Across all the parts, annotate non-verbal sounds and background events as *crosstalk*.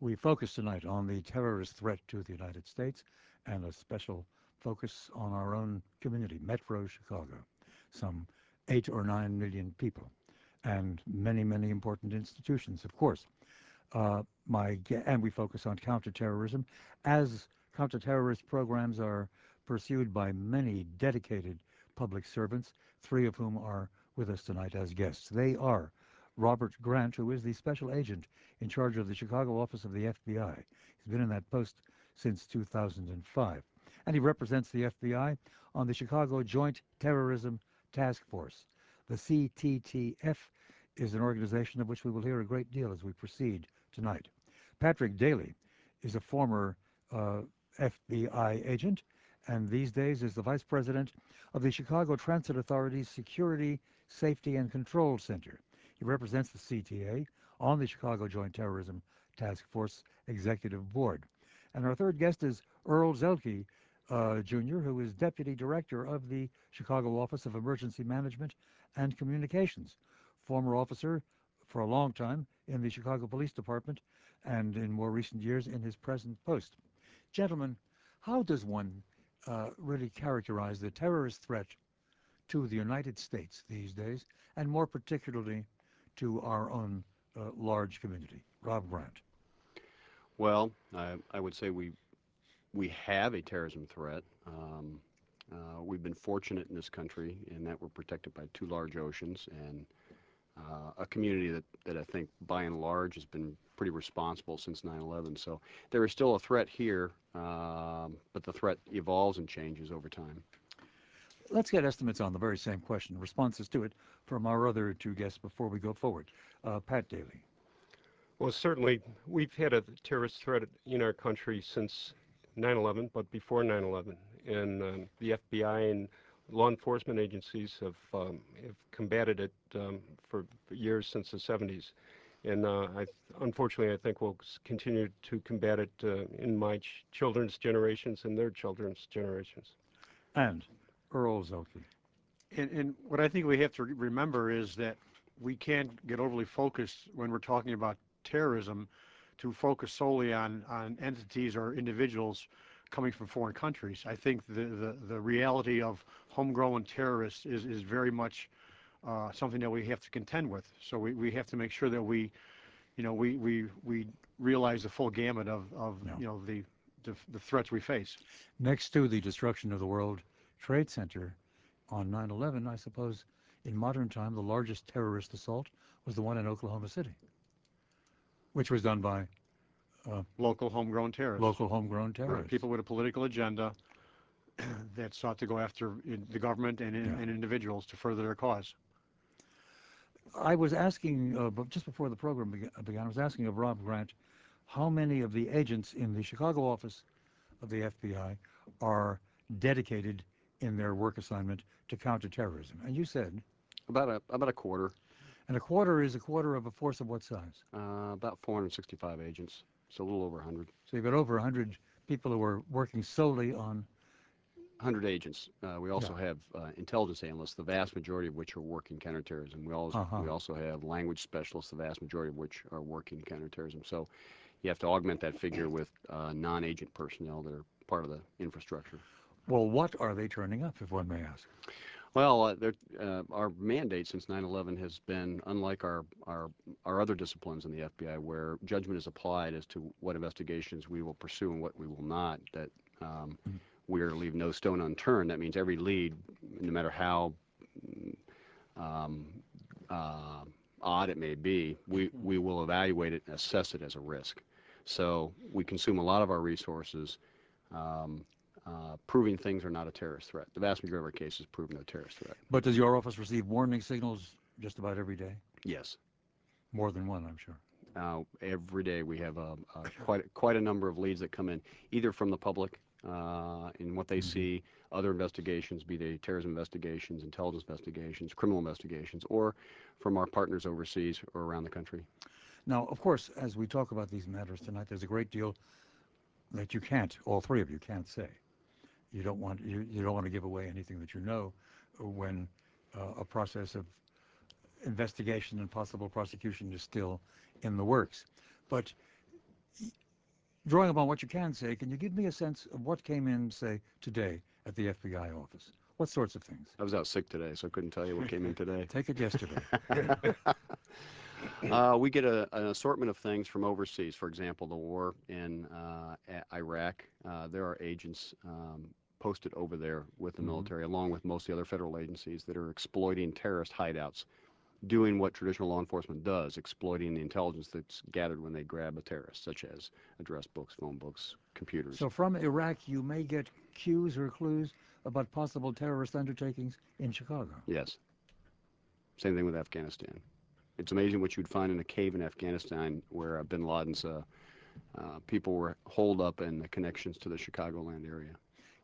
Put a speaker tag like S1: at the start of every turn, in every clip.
S1: We focus tonight on the terrorist threat to the United States and a special focus on our own community, Metro Chicago. Some eight or nine million people and many, many important institutions, of course. Uh, my and we focus on counterterrorism as counterterrorist programs are pursued by many dedicated public servants, three of whom are with us tonight as guests. They are Robert Grant, who is the special agent in charge of the Chicago office of the FBI. He's been in that post since 2005. And he represents the FBI on the Chicago Joint Terrorism Task Force. The CTTF is an organization of which we will hear a great deal as we proceed tonight. Patrick Daly is a former uh, FBI agent and these days is the vice president of the Chicago Transit Authority's Security, Safety, and Control Center. He represents the CTA on the Chicago Joint Terrorism Task Force Executive Board. And our third guest is Earl Zelke, uh, Jr., who is Deputy Director of the Chicago Office of Emergency Management and Communications, former officer for a long time in the Chicago Police Department and in more recent years in his present post. Gentlemen, how does one uh, really characterize the terrorist threat to the United States these days, and more particularly to our own uh, large community? Rob Grant.
S2: Well, I, I, would say we we have a terrorism threat. Um, uh, we've been fortunate in this country in that we're protected by two large oceans and uh, a community that, that I think by and large has been pretty responsible since 9-11. So there is still a threat here, um, but the threat evolves and changes over time.
S1: Let's get estimates on the very same question, responses to it from our other two guests before we go forward. Uh, Pat Daly.
S3: Well, certainly we've had a terrorist threat in our country since 9-11, but before 9-11. And um, the FBI and law enforcement agencies have, um, have combated it um, for years since the 70s. And uh, I, unfortunately, I think we'll continue to combat it uh, in my ch children's generations and their children's generations.
S1: And Earl Zelke.
S4: And, and what I think we have to remember is that we can't get overly focused when we're talking about terrorism to focus solely on, on entities or individuals coming from foreign countries. I think the, the, the reality of homegrown terrorists is, is very much uh, something that we have to contend with. So we, we have to make sure that we, you know, we, we, we realize the full gamut of, of you know, the, the, the threats we face.
S1: Next to the destruction of the World Trade Center on 9-11, I suppose, in modern time, the largest terrorist assault was the one in Oklahoma City, which was done by
S4: uh, local homegrown terrorists.
S1: Local homegrown terrorists.
S4: People with a political agenda *clears throat* that sought to go after the government and, and individuals to further their cause.
S1: I was asking, uh, just before the program began, I was asking of Rob Grant how many of the agents in the Chicago office of the FBI are dedicated in their work assignment to counterterrorism. And you said?
S2: About a, about a quarter.
S1: And a quarter is a quarter of a force of what size?
S2: Uh, about 465 agents. So a little over 100.
S1: So you've got over 100 people who are working solely on
S2: 100 agents. Uh, we also yeah. have uh, intelligence analysts, the vast majority of which are working counterterrorism. We also, uh -huh. we also have language specialists, the vast majority of which are working counterterrorism. So you have to augment that figure with uh, non-agent personnel that are part of the infrastructure.
S1: Well, what are they turning up, if one may ask?
S2: Well, uh, uh, our mandate since 9/11 has been unlike our, our our other disciplines in the FBI, where judgment is applied as to what investigations we will pursue and what we will not. That um, mm -hmm. we are leave no stone unturned. That means every lead, no matter how um, uh, odd it may be, we we will evaluate it and assess it as a risk. So we consume a lot of our resources. Um, proving things are not a terrorist threat. The vast majority of our cases prove no terrorist threat.
S1: But does your office receive warning signals just about every day?
S2: Yes.
S1: More than one, I'm sure.
S2: Uh, every day we have a, *laughs* a quite quite a number of leads that come in, either from the public uh, in what they mm -hmm. see, other investigations, be they terrorism investigations, intelligence investigations, criminal investigations, or from our partners overseas or around the country.
S1: Now, of course, as we talk about these matters tonight, there's a great deal that you can't, all three of you can't say you don't want you, you don't want to give away anything that you know when uh, a process of investigation and possible prosecution is still in the works. But drawing upon what you can say, can you give me a sense of what came in, say, today at the FBI office? What sorts of things?
S2: I was out sick today, so I couldn't tell you what came in today. *laughs*
S1: Take it yesterday. *laughs*
S2: Uh, we get a, an assortment of things from overseas. For example, the war in uh, Iraq. Uh, there are agents um, posted over there with the
S1: Mhm.
S2: military, along with most of the other federal agencies, that are exploiting terrorist hideouts, doing what traditional law enforcement does, exploiting the intelligence that's gathered when they grab a terrorist, such as address books, phone books, computers.
S1: so from Iraq, you may get cues or clues about possible terrorist undertakings in Chicago.
S2: Yes. Same thing with Afghanistan. It's amazing what you'd find in a cave in Afghanistan where uh, bin Laden's uh, uh, people were holed up and the connections to the Chicagoland area.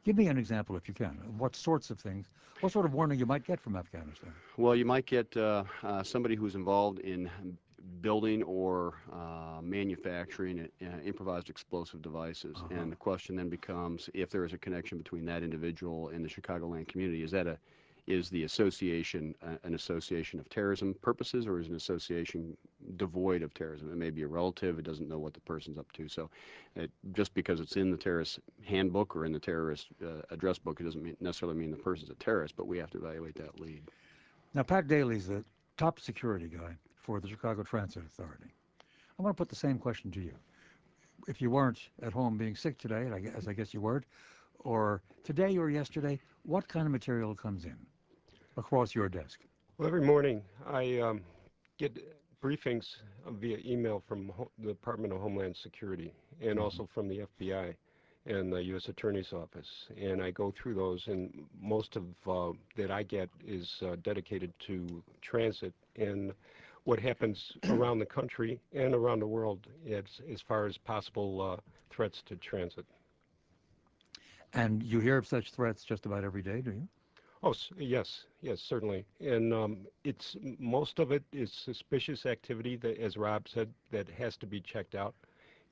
S1: Give me an example, if you can. of What sorts of things, what sort of warning you might get from Afghanistan?
S2: Well, you might get uh, uh, somebody who's involved in building or uh, manufacturing uh, improvised explosive devices.
S1: Uh-huh.
S2: And the question then becomes if there is a connection between that individual and the Chicagoland community, is that a is the association uh, an association of terrorism purposes or is an association devoid of terrorism? It may be a relative, it doesn't know what the person's up to. So it, just because it's in the terrorist handbook or in the terrorist uh, address book, it doesn't mean, necessarily mean the person's a terrorist, but we have to evaluate that lead.
S1: Now, Pat Daly's the top security guy for the Chicago Transit Authority. I want to put the same question to you. If you weren't at home being sick today, as I guess you weren't, or today or yesterday, what kind of material comes in across your desk?
S3: Well, every morning I um, get briefings via email from Ho- the Department of Homeland Security and
S1: Mhm.
S3: also from the FBI and the U.S. Attorney's Office. And I go through those, and most of uh, that I get is uh, dedicated to transit and what happens *clears throat* around the country and around the world as, as far as possible uh, threats to transit.
S1: And you hear of such threats just about every day, do you?
S3: Oh, yes, yes, certainly. And um, it's most of it is suspicious activity that, as Rob said, that has to be checked out,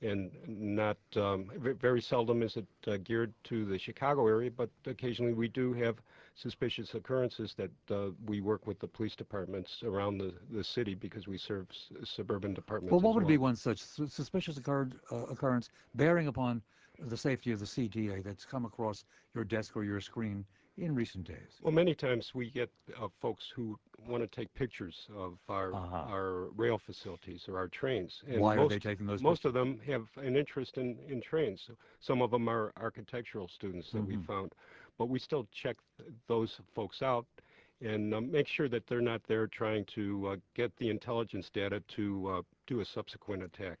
S3: and not um, very seldom is it uh, geared to the Chicago area, but occasionally we do have suspicious occurrences that uh, we work with the police departments around the, the city because we serve s- suburban departments.
S1: Well, what would be one such su- suspicious occurred, uh, occurrence bearing upon the safety of the CTA that's come across your desk or your screen in recent days?
S3: Well, many times we get uh, folks who want to take pictures of our
S1: Uh-huh.
S3: our rail facilities or our trains. And
S1: Why
S3: most,
S1: are they taking those
S3: Most
S1: pictures?
S3: of them have an interest in, in trains. Some of them are architectural students that we
S1: Mhm.
S3: found. But we still check th- those folks out and um, make sure that they're not there trying to uh, get the intelligence data to uh, do a subsequent attack.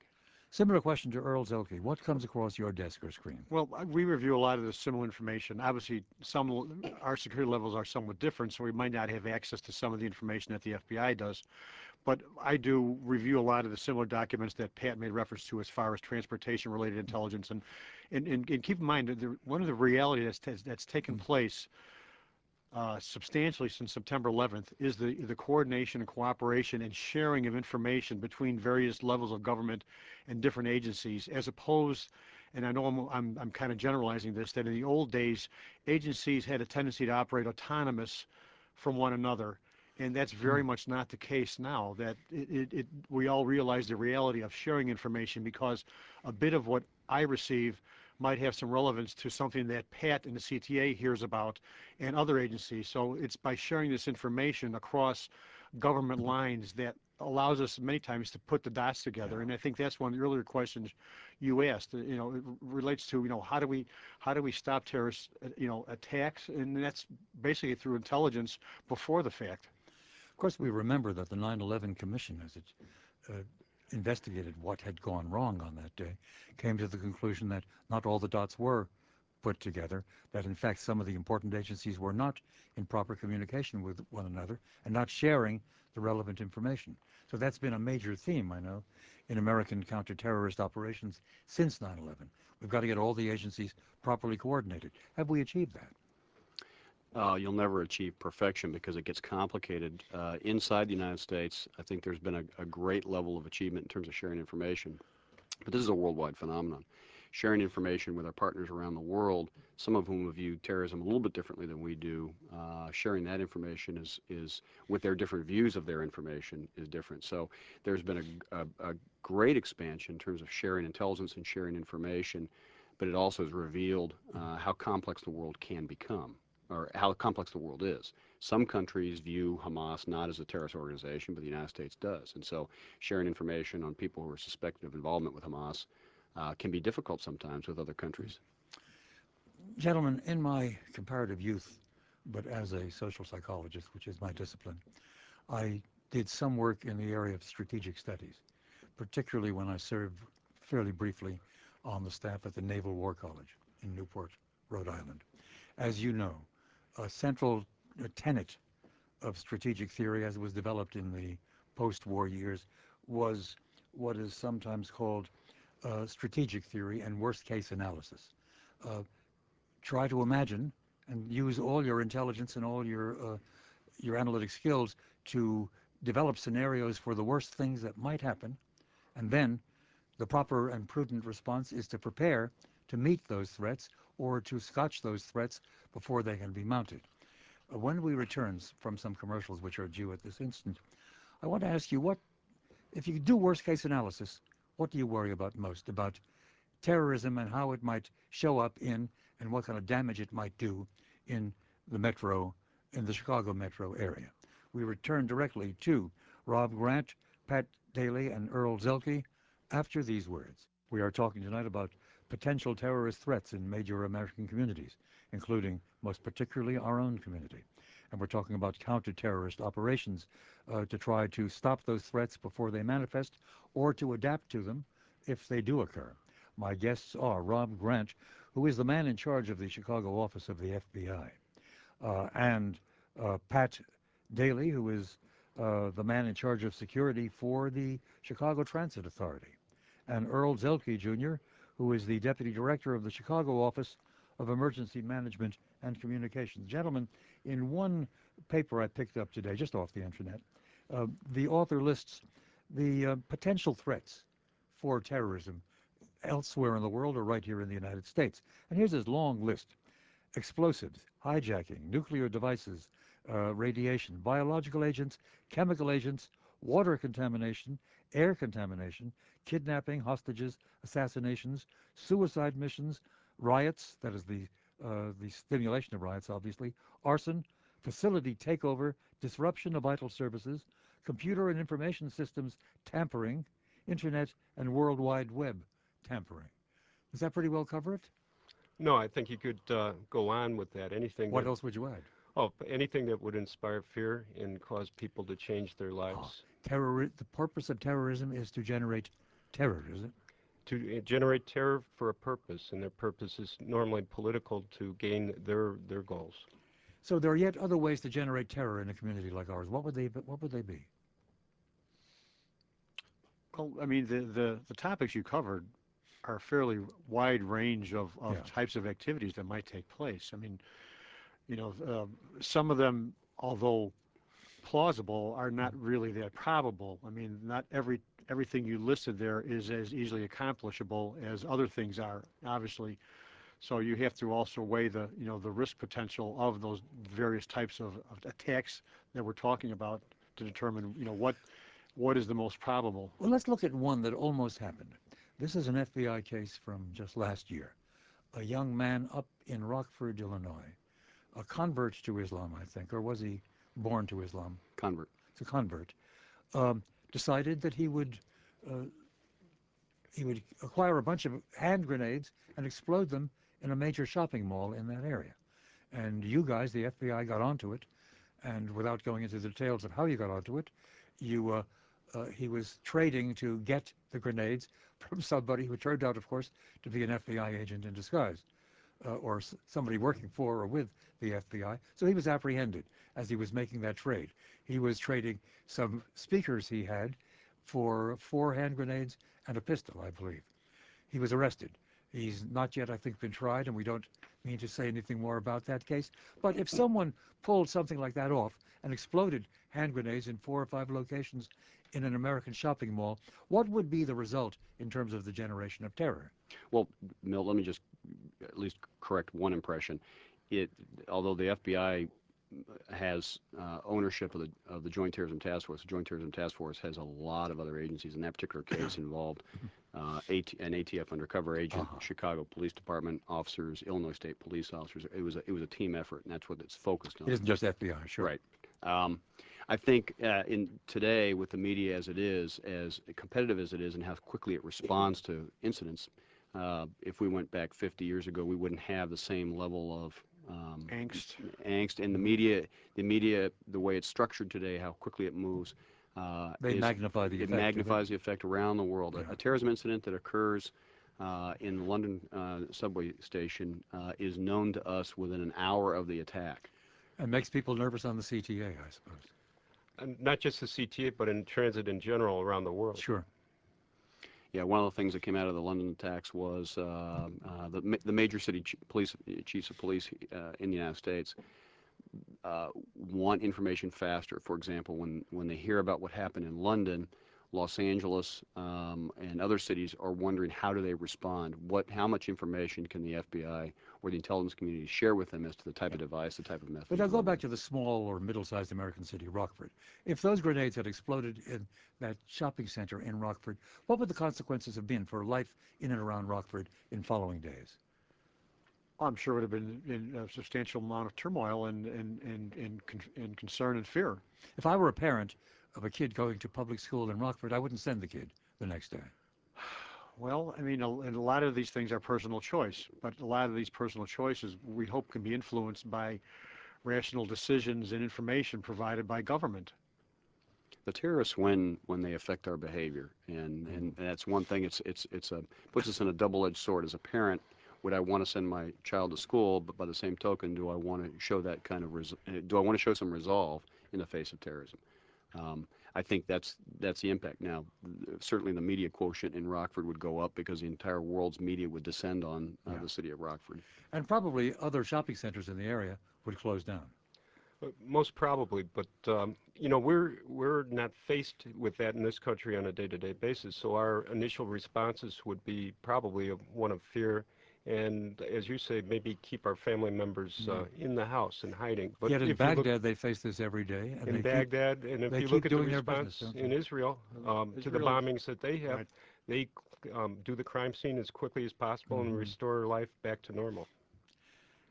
S1: Similar question to Earl Zelke. What comes across your desk or screen?
S4: Well, we review a lot of the similar information. Obviously, some, our security levels are somewhat different, so we might not have access to some of the information that the FBI does. But I do review a lot of the similar documents that Pat made reference to as far as transportation-related intelligence. And, and, and, and keep in mind, that the, one of the realities that's, that's taken place uh, Uh, substantially since September 11th is the, the coordination and cooperation and sharing of information between various levels of government and different agencies, as opposed, and I know I'm, I'm, I'm kind of generalizing this, that in the old days, agencies had a tendency to operate autonomous from one another. And that's very mm. much not the case now, that it, it, it, we all realize the reality of sharing information because a bit of what I receive might have some relevance to something that Pat and the CTA hears about and other agencies. So it's by sharing this information across government lines that allows us many times to put the dots together. And I think that's one of the earlier questions you asked. You know, it relates to you know how do we how do we stop terrorist uh, you know attacks, and that's basically through intelligence before the fact.
S1: Of course, we remember that the 9/11 Commission, as it uh, investigated what had gone wrong on that day, came to the conclusion that not all the dots were put together. That in fact some of the important agencies were not in proper communication with one another and not sharing the relevant information. So that's been a major theme, I know, in American counterterrorist operations since 9/11. We've got to get all the agencies properly coordinated. Have we achieved that?
S2: Uh, you'll never achieve perfection because it gets complicated. Uh, inside the United States, I think there's been a, a great level of achievement in terms of sharing information. But this is a worldwide phenomenon. Sharing information with our partners around the world, some of whom view terrorism a little bit differently than we do, uh, sharing that information is, is, with their different views of their information, is different. So there's been a, a, a great expansion in terms of sharing intelligence and sharing information, but it also has revealed uh, how complex the world can become, or how complex the world is. Some countries view Hamas not as a terrorist organization, but the United States does. And so sharing information on people who are suspected of involvement with Hamas uh, can be difficult sometimes with other countries.
S1: Gentlemen, in my comparative youth, but as a social psychologist, which is my discipline, I did some work in the area of strategic studies, particularly when I served fairly briefly on the staff at the Naval War College in Newport, Rhode Island. As you know, a central tenet of strategic theory as it was developed in the post-war years was what is sometimes called uh, strategic theory and worst case analysis. Uh, try to imagine and use all your intelligence and all your uh, your analytic skills to develop scenarios for the worst things that might happen, and then the proper and prudent response is to prepare to meet those threats or to scotch those threats before they can be mounted. Uh, when we return from some commercials which are due at this instant, I want to ask you what, if you do worst case analysis, what do you worry about most about terrorism and how it might show up in and what kind of damage it might do in the metro, in the Chicago metro area. We return directly to Rob Grant, Pat Daly, and Earl Zelke after these words. We are talking tonight about potential terrorist threats in major American communities, including most particularly our own community. And we're talking about counter-terrorist operations uh, to try to stop those threats before they manifest or to adapt to them if they do occur. My guests are Rob Grant, who is the man in charge of the Chicago office of the FBI, uh, and uh, Pat Daly, who is the man in charge of security for the Chicago Transit Authority, and Earl Zelke, Jr., who is the deputy director of the Chicago office of Emergency Management and Communications. Gentlemen, in one paper I picked up today, just off the internet, uh, the author lists the uh, potential threats for terrorism elsewhere in the world or right here in the United States. And here's his long list. Explosives, hijacking, nuclear devices, uh, radiation, biological agents, chemical agents, water contamination, air contamination, kidnapping, hostages, assassinations, suicide missions, riots, that is the, uh, the stimulation of riots, obviously, arson, facility takeover, disruption of vital services, computer and information systems tampering, internet and world wide web tampering. Does that pretty well cover it?
S3: No, I think you could uh, go on with that. Anything.
S1: What
S3: that,
S1: else would you add?
S3: Oh, anything that would inspire fear and cause people to change their lives. Oh,
S1: terror. The purpose of terrorism is to generate terror, is it?
S3: To uh, generate terror for a purpose, and their purpose is normally political to gain their their goals.
S1: So there are yet other ways to generate terror in a community like ours. What would they? What would they be?
S4: Well, I mean, the the, the topics you covered are a fairly wide range of, of yeah. types of activities that might take place. I mean, you know, uh, some of them, although plausible, are hmm. not really that probable. I mean, not every everything you listed there is as easily accomplishable as other things are, obviously. So you have to also weigh the, you know, the risk potential of those various types of, of attacks that we're talking about to determine, you know, what what is the most probable.
S1: Well, let's look at one that almost happened. This is an FBI case from just last year. A young man up in Rockford, Illinois, a convert to Islam, I think, or was he born to Islam?
S2: Convert.
S1: It's a convert. Um, decided that he would uh, he would acquire a bunch of hand grenades and explode them in a major shopping mall in that area. And you guys, the FBI, got onto it, and without going into the details of how you got onto it, you uh, uh, he was trading to get the grenades *laughs* from somebody who turned out, of course, to be an FBI agent in disguise, Uh, or somebody working for or with the FBI. So he was apprehended as he was making that trade. He was trading some speakers he had for four hand grenades and a pistol, I believe. He was arrested. He's not yet, I think, been tried, and we don't mean to say anything more about that case. But if someone pulled something like that off and exploded hand grenades in four or five locations in an American shopping mall, what would be the result in terms of the generation of terror?
S2: Well, Milt, let me just at least correct one impression. It, although the FBI has uh, ownership of the of the Joint Terrorism Task Force. The Joint Terrorism Task Force has a lot of other agencies. In that particular case, *coughs* involved uh, AT, an ATF undercover agent,
S1: Uh-huh.
S2: Chicago Police Department officers, Illinois State Police officers. It was a, it was a team effort, and that's what it's focused on.
S1: It isn't just FBI, sure.
S2: Right. Um, I think uh, in today, with the media as it is, as competitive as it is, and how quickly it responds to incidents, if we went back 50 years ago, we wouldn't have the same level of um,
S4: Angst.
S2: angst. And the media, the media, the way it's structured today, how quickly it moves, uh,
S1: They
S2: is-
S1: magnify the
S2: it
S1: effect. do they?
S2: magnifies the effect around the world. A-
S1: Yeah.
S2: A, terrorism incident that occurs uh, in the London uh, subway station uh, is known to us within an hour of the attack.
S1: And makes people nervous on the CTA, I suppose.
S3: And not just the CTA, but in transit in general around the world.
S1: Sure.
S2: Yeah, one of the things that came out of the London attacks was uh, uh, the ma- the major city ch- police chiefs of police uh, in the United States uh, want information faster. For example, when when they hear about what happened in London, Los Angeles, um, and other cities are wondering how do they respond? What how much information can the FBI or the intelligence community share with them as to the type of device, the type of method?
S1: But I'll go back to the small or middle-sized American city, Rockford. If those grenades had exploded in that shopping center in Rockford, what would the consequences have been for life in and around Rockford in following days?
S4: I'm sure it would have been in a substantial amount of turmoil and, and, and, and, con- and concern and fear.
S1: If I were a parent of a kid going to public school in Rockford, I wouldn't send the kid the next day.
S4: Well, I mean, a, and a lot of these things are personal choice, but a lot of these personal choices we hope can be influenced by rational decisions and information provided by government.
S2: the terrorists win when they affect our behavior and and that's one thing it's it's it's a puts us in a double-edged sword as a parent would i want to send my child to school but by the same token do i want to show that kind of res- uh, do i want to show some resolve in the face of terrorism I think that's that's the impact. Now, certainly the media quotient in Rockford would go up because the entire world's media would descend on uh,
S1: Yeah.
S2: the city of Rockford.
S1: And probably other shopping centers in the area would close down.
S3: Uh, Most probably, but um, you know we're we're not faced with that in this country on a day-to-day basis. So our initial responses would be probably one of fear, and as you say, maybe keep our family members uh, in the house and hiding. But
S1: Yet in
S3: you look
S1: Baghdad, they face this every day. And
S3: in
S1: they keep-
S3: Baghdad, and if you look at the
S1: their business,
S3: response in? Israel um, to the bombings that they have,
S4: Right.
S3: they um, do the crime scene as quickly as possible and
S1: Mhm.
S3: restore life back to normal.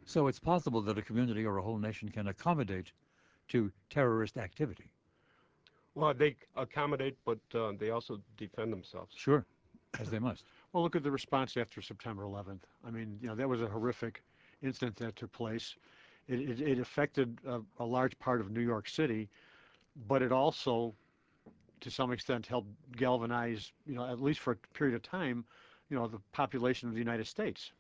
S1: So it's possible that a community or a whole nation can accommodate to terrorist activity.
S3: Well, they accommodate, but uh, they also defend themselves.
S1: Sure, as they must.
S4: Well, look at the response after September 11th. I mean, you know, that was a horrific incident that took place. It, it, it affected a, a large part of New York City, but it also, to some extent, helped galvanize, you know, at least for a period of time, you know, the population of the United States.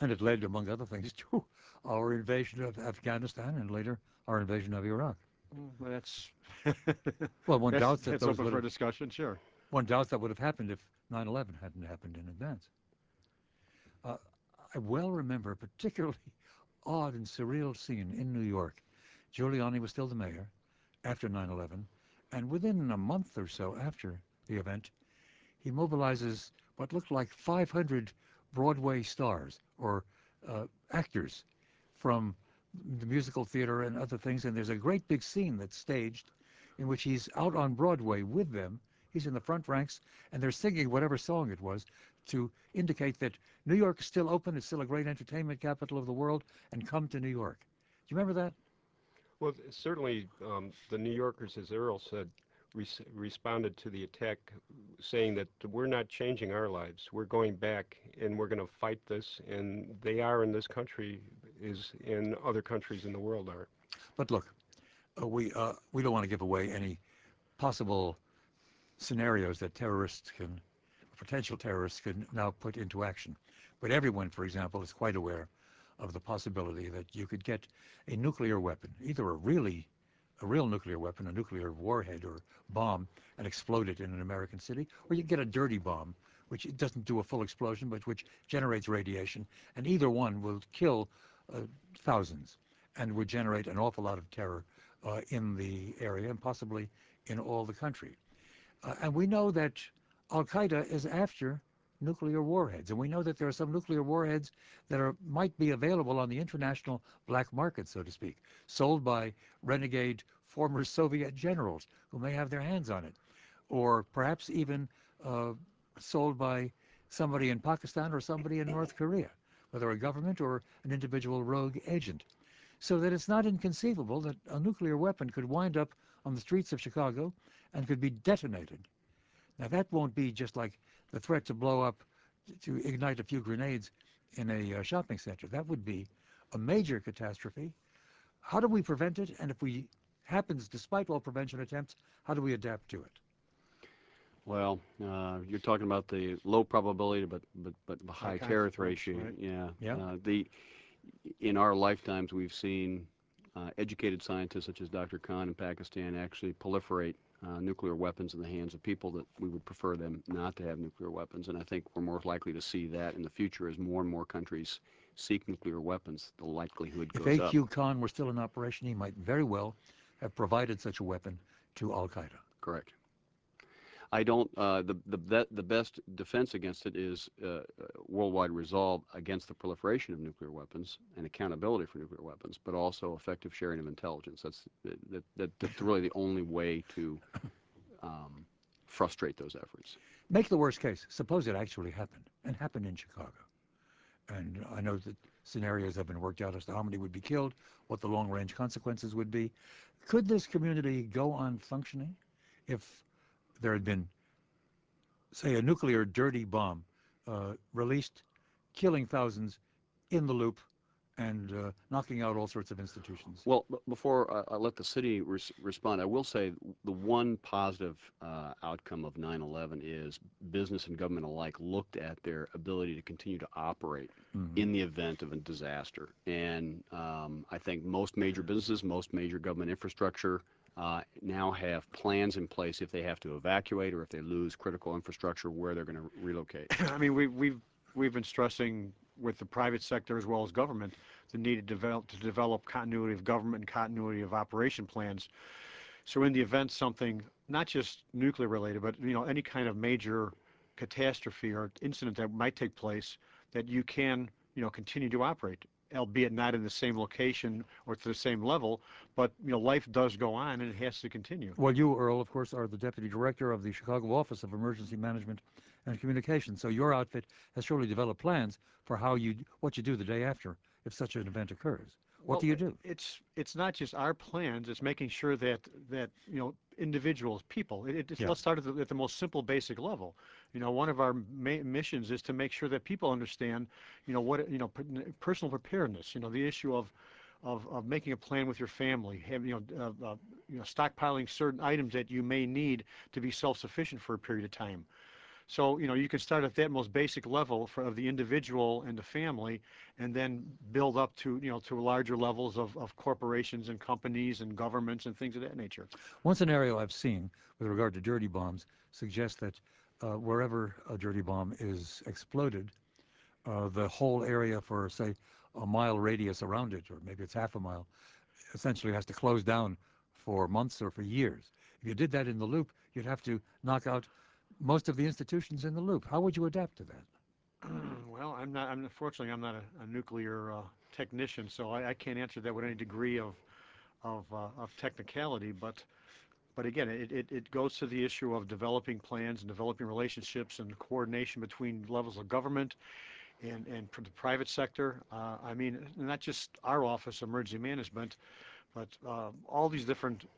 S1: And it led, among other things, *laughs* to our invasion of Afghanistan and later our invasion of Iraq.
S4: Well, that's
S1: Well, one *laughs* doubts that
S4: that's
S1: those
S4: open
S1: would
S4: for discussion, sure.
S1: One doubts that would have happened if 9/11 hadn't happened in advance. Uh, I well remember a particularly *laughs* odd and surreal scene in New York. Giuliani was still the mayor after 9/11, and within a month or so after the event, he mobilizes what looked like 500 Broadway stars or uh, actors from the musical theater and other things, and there's a great big scene that's staged in which he's out on Broadway with them. He's in the front ranks, and they're singing whatever song it was to indicate that New York is still open, it's still a great entertainment capital of the world, and come to New York. Do you remember that?
S3: Well, certainly um, the New Yorkers, as Earl said, res- responded to the attack saying that we're not changing our lives. We're going back and we're going to fight this. And they are in this country, is in other countries in the world are.
S1: But look, uh, we uh, we don't want to give away any possible scenarios that terrorists can, potential terrorists can now put into action. But everyone, for example, is quite aware of the possibility that you could get a nuclear weapon, either a really, a real nuclear weapon, a nuclear warhead or bomb, and explode it in an American city, or you get a dirty bomb, which doesn't do a full explosion, but which generates radiation, and either one will kill uh, thousands and would generate an awful lot of terror uh, in the area and possibly in all the country. Uh, and we know that Al Qaeda is after nuclear warheads. and we know that there are some nuclear warheads that might be available on the international black market, so to speak, sold by renegade former soviet generals who may have their hands on it or perhaps even uh, sold by somebody in pakistan or somebody in north korea whether a government or an individual rogue agent so that it's not inconceivable that a nuclear weapon could wind up on the streets of chicago and could be detonated now that won't be just like the threat to blow up, to ignite a few grenades in a uh, shopping center. That would be a major catastrophe. How do we prevent it? And if we happens despite all prevention attempts, how do we adapt to it?
S2: Well, uh, you're talking about the low probability but but but high
S4: High
S2: terror
S4: consequence,
S2: ratio.
S4: right.
S2: Yeah.
S1: Yeah.
S2: Uh, the in our lifetimes we've seen educated scientists such as Dr. Khan in Pakistan actually proliferate uh, nuclear weapons in the hands of people that we would prefer them not to have nuclear weapons. And I think we're more likely to see that in the future as more and more countries seek nuclear weapons. The likelihood
S1: If
S2: goes up.
S1: A.Q. Khan were still in operation, he might very well have provided such a weapon to Al Qaeda.
S2: Correct. I don't. Uh, the the the best defense against it is uh, uh, worldwide resolve against the proliferation of nuclear weapons and accountability for nuclear weapons, but also effective sharing of intelligence. That's that, that, that's really the only way to um, frustrate those efforts.
S1: Make the worst case. Suppose it actually happened, and happened in Chicago. And I know that scenarios have been worked out as to how many would be killed, what the long-range consequences would be. Could this community go on functioning if there had been, say, a nuclear dirty bomb uh, released, killing thousands in the loop and uh, knocking out all sorts of institutions?
S2: Well, before I, I let the city res- respond, I will say the one positive uh, outcome of 9/11 is business and government alike looked at their ability to continue to operate
S1: Mhm.
S2: in the event of a disaster. And um, I think most major businesses, most major government infrastructure Uh, now have plans in place if they have to evacuate or if they lose critical infrastructure where they're going to relocate. *clears throat*
S4: I mean, we, we've, we've been stressing with the private sector as well as government the need to develop, to develop continuity of government and continuity of operation plans. So in the event something, not just nuclear related, but, you know, any kind of major catastrophe or incident that might take place, that you can, you know, continue to operate, albeit not in the same location or to the same level, but, you know, life does go on and it has to continue.
S1: Well, you, Earl, of course, are the deputy director of the Chicago Office of Emergency Management and Communications. So your outfit has surely developed plans for how you, what you do the day after if such an event occurs. What do you do?
S4: It's it's not just our plans. It's making sure that that you know individuals, people. It, it's,
S1: Yeah.
S4: Let's start at the, at the most simple, basic level. You know, one of our ma- missions is to make sure that people understand, you know, what you know, per- personal preparedness. You know, the issue of of, of making a plan with your family, have, you know, uh, uh, you know, stockpiling certain items that you may need to be self-sufficient for a period of time. So, you know, you can start at that most basic level for, of the individual and the family, and then build up to, you know, to larger levels of, of corporations and companies and governments and things of that nature.
S1: One scenario I've seen with regard to dirty bombs suggests that uh, wherever a dirty bomb is exploded, uh, the whole area for, say, a mile radius around it, or maybe it's half a mile, essentially has to close down for months or for years. If you did that in the loop, you'd have to knock out most of the institutions in the loop. How would you adapt to that? *clears throat*
S4: well, I'm not. I'm unfortunately I'm not a, a nuclear uh, technician, so I, I can't answer that with any degree of of, uh, of technicality. But but again, it, it, it goes to the issue of developing plans and developing relationships and coordination between levels of government and and the private sector. Uh, I mean, not just our office, emergency management, but uh, all these different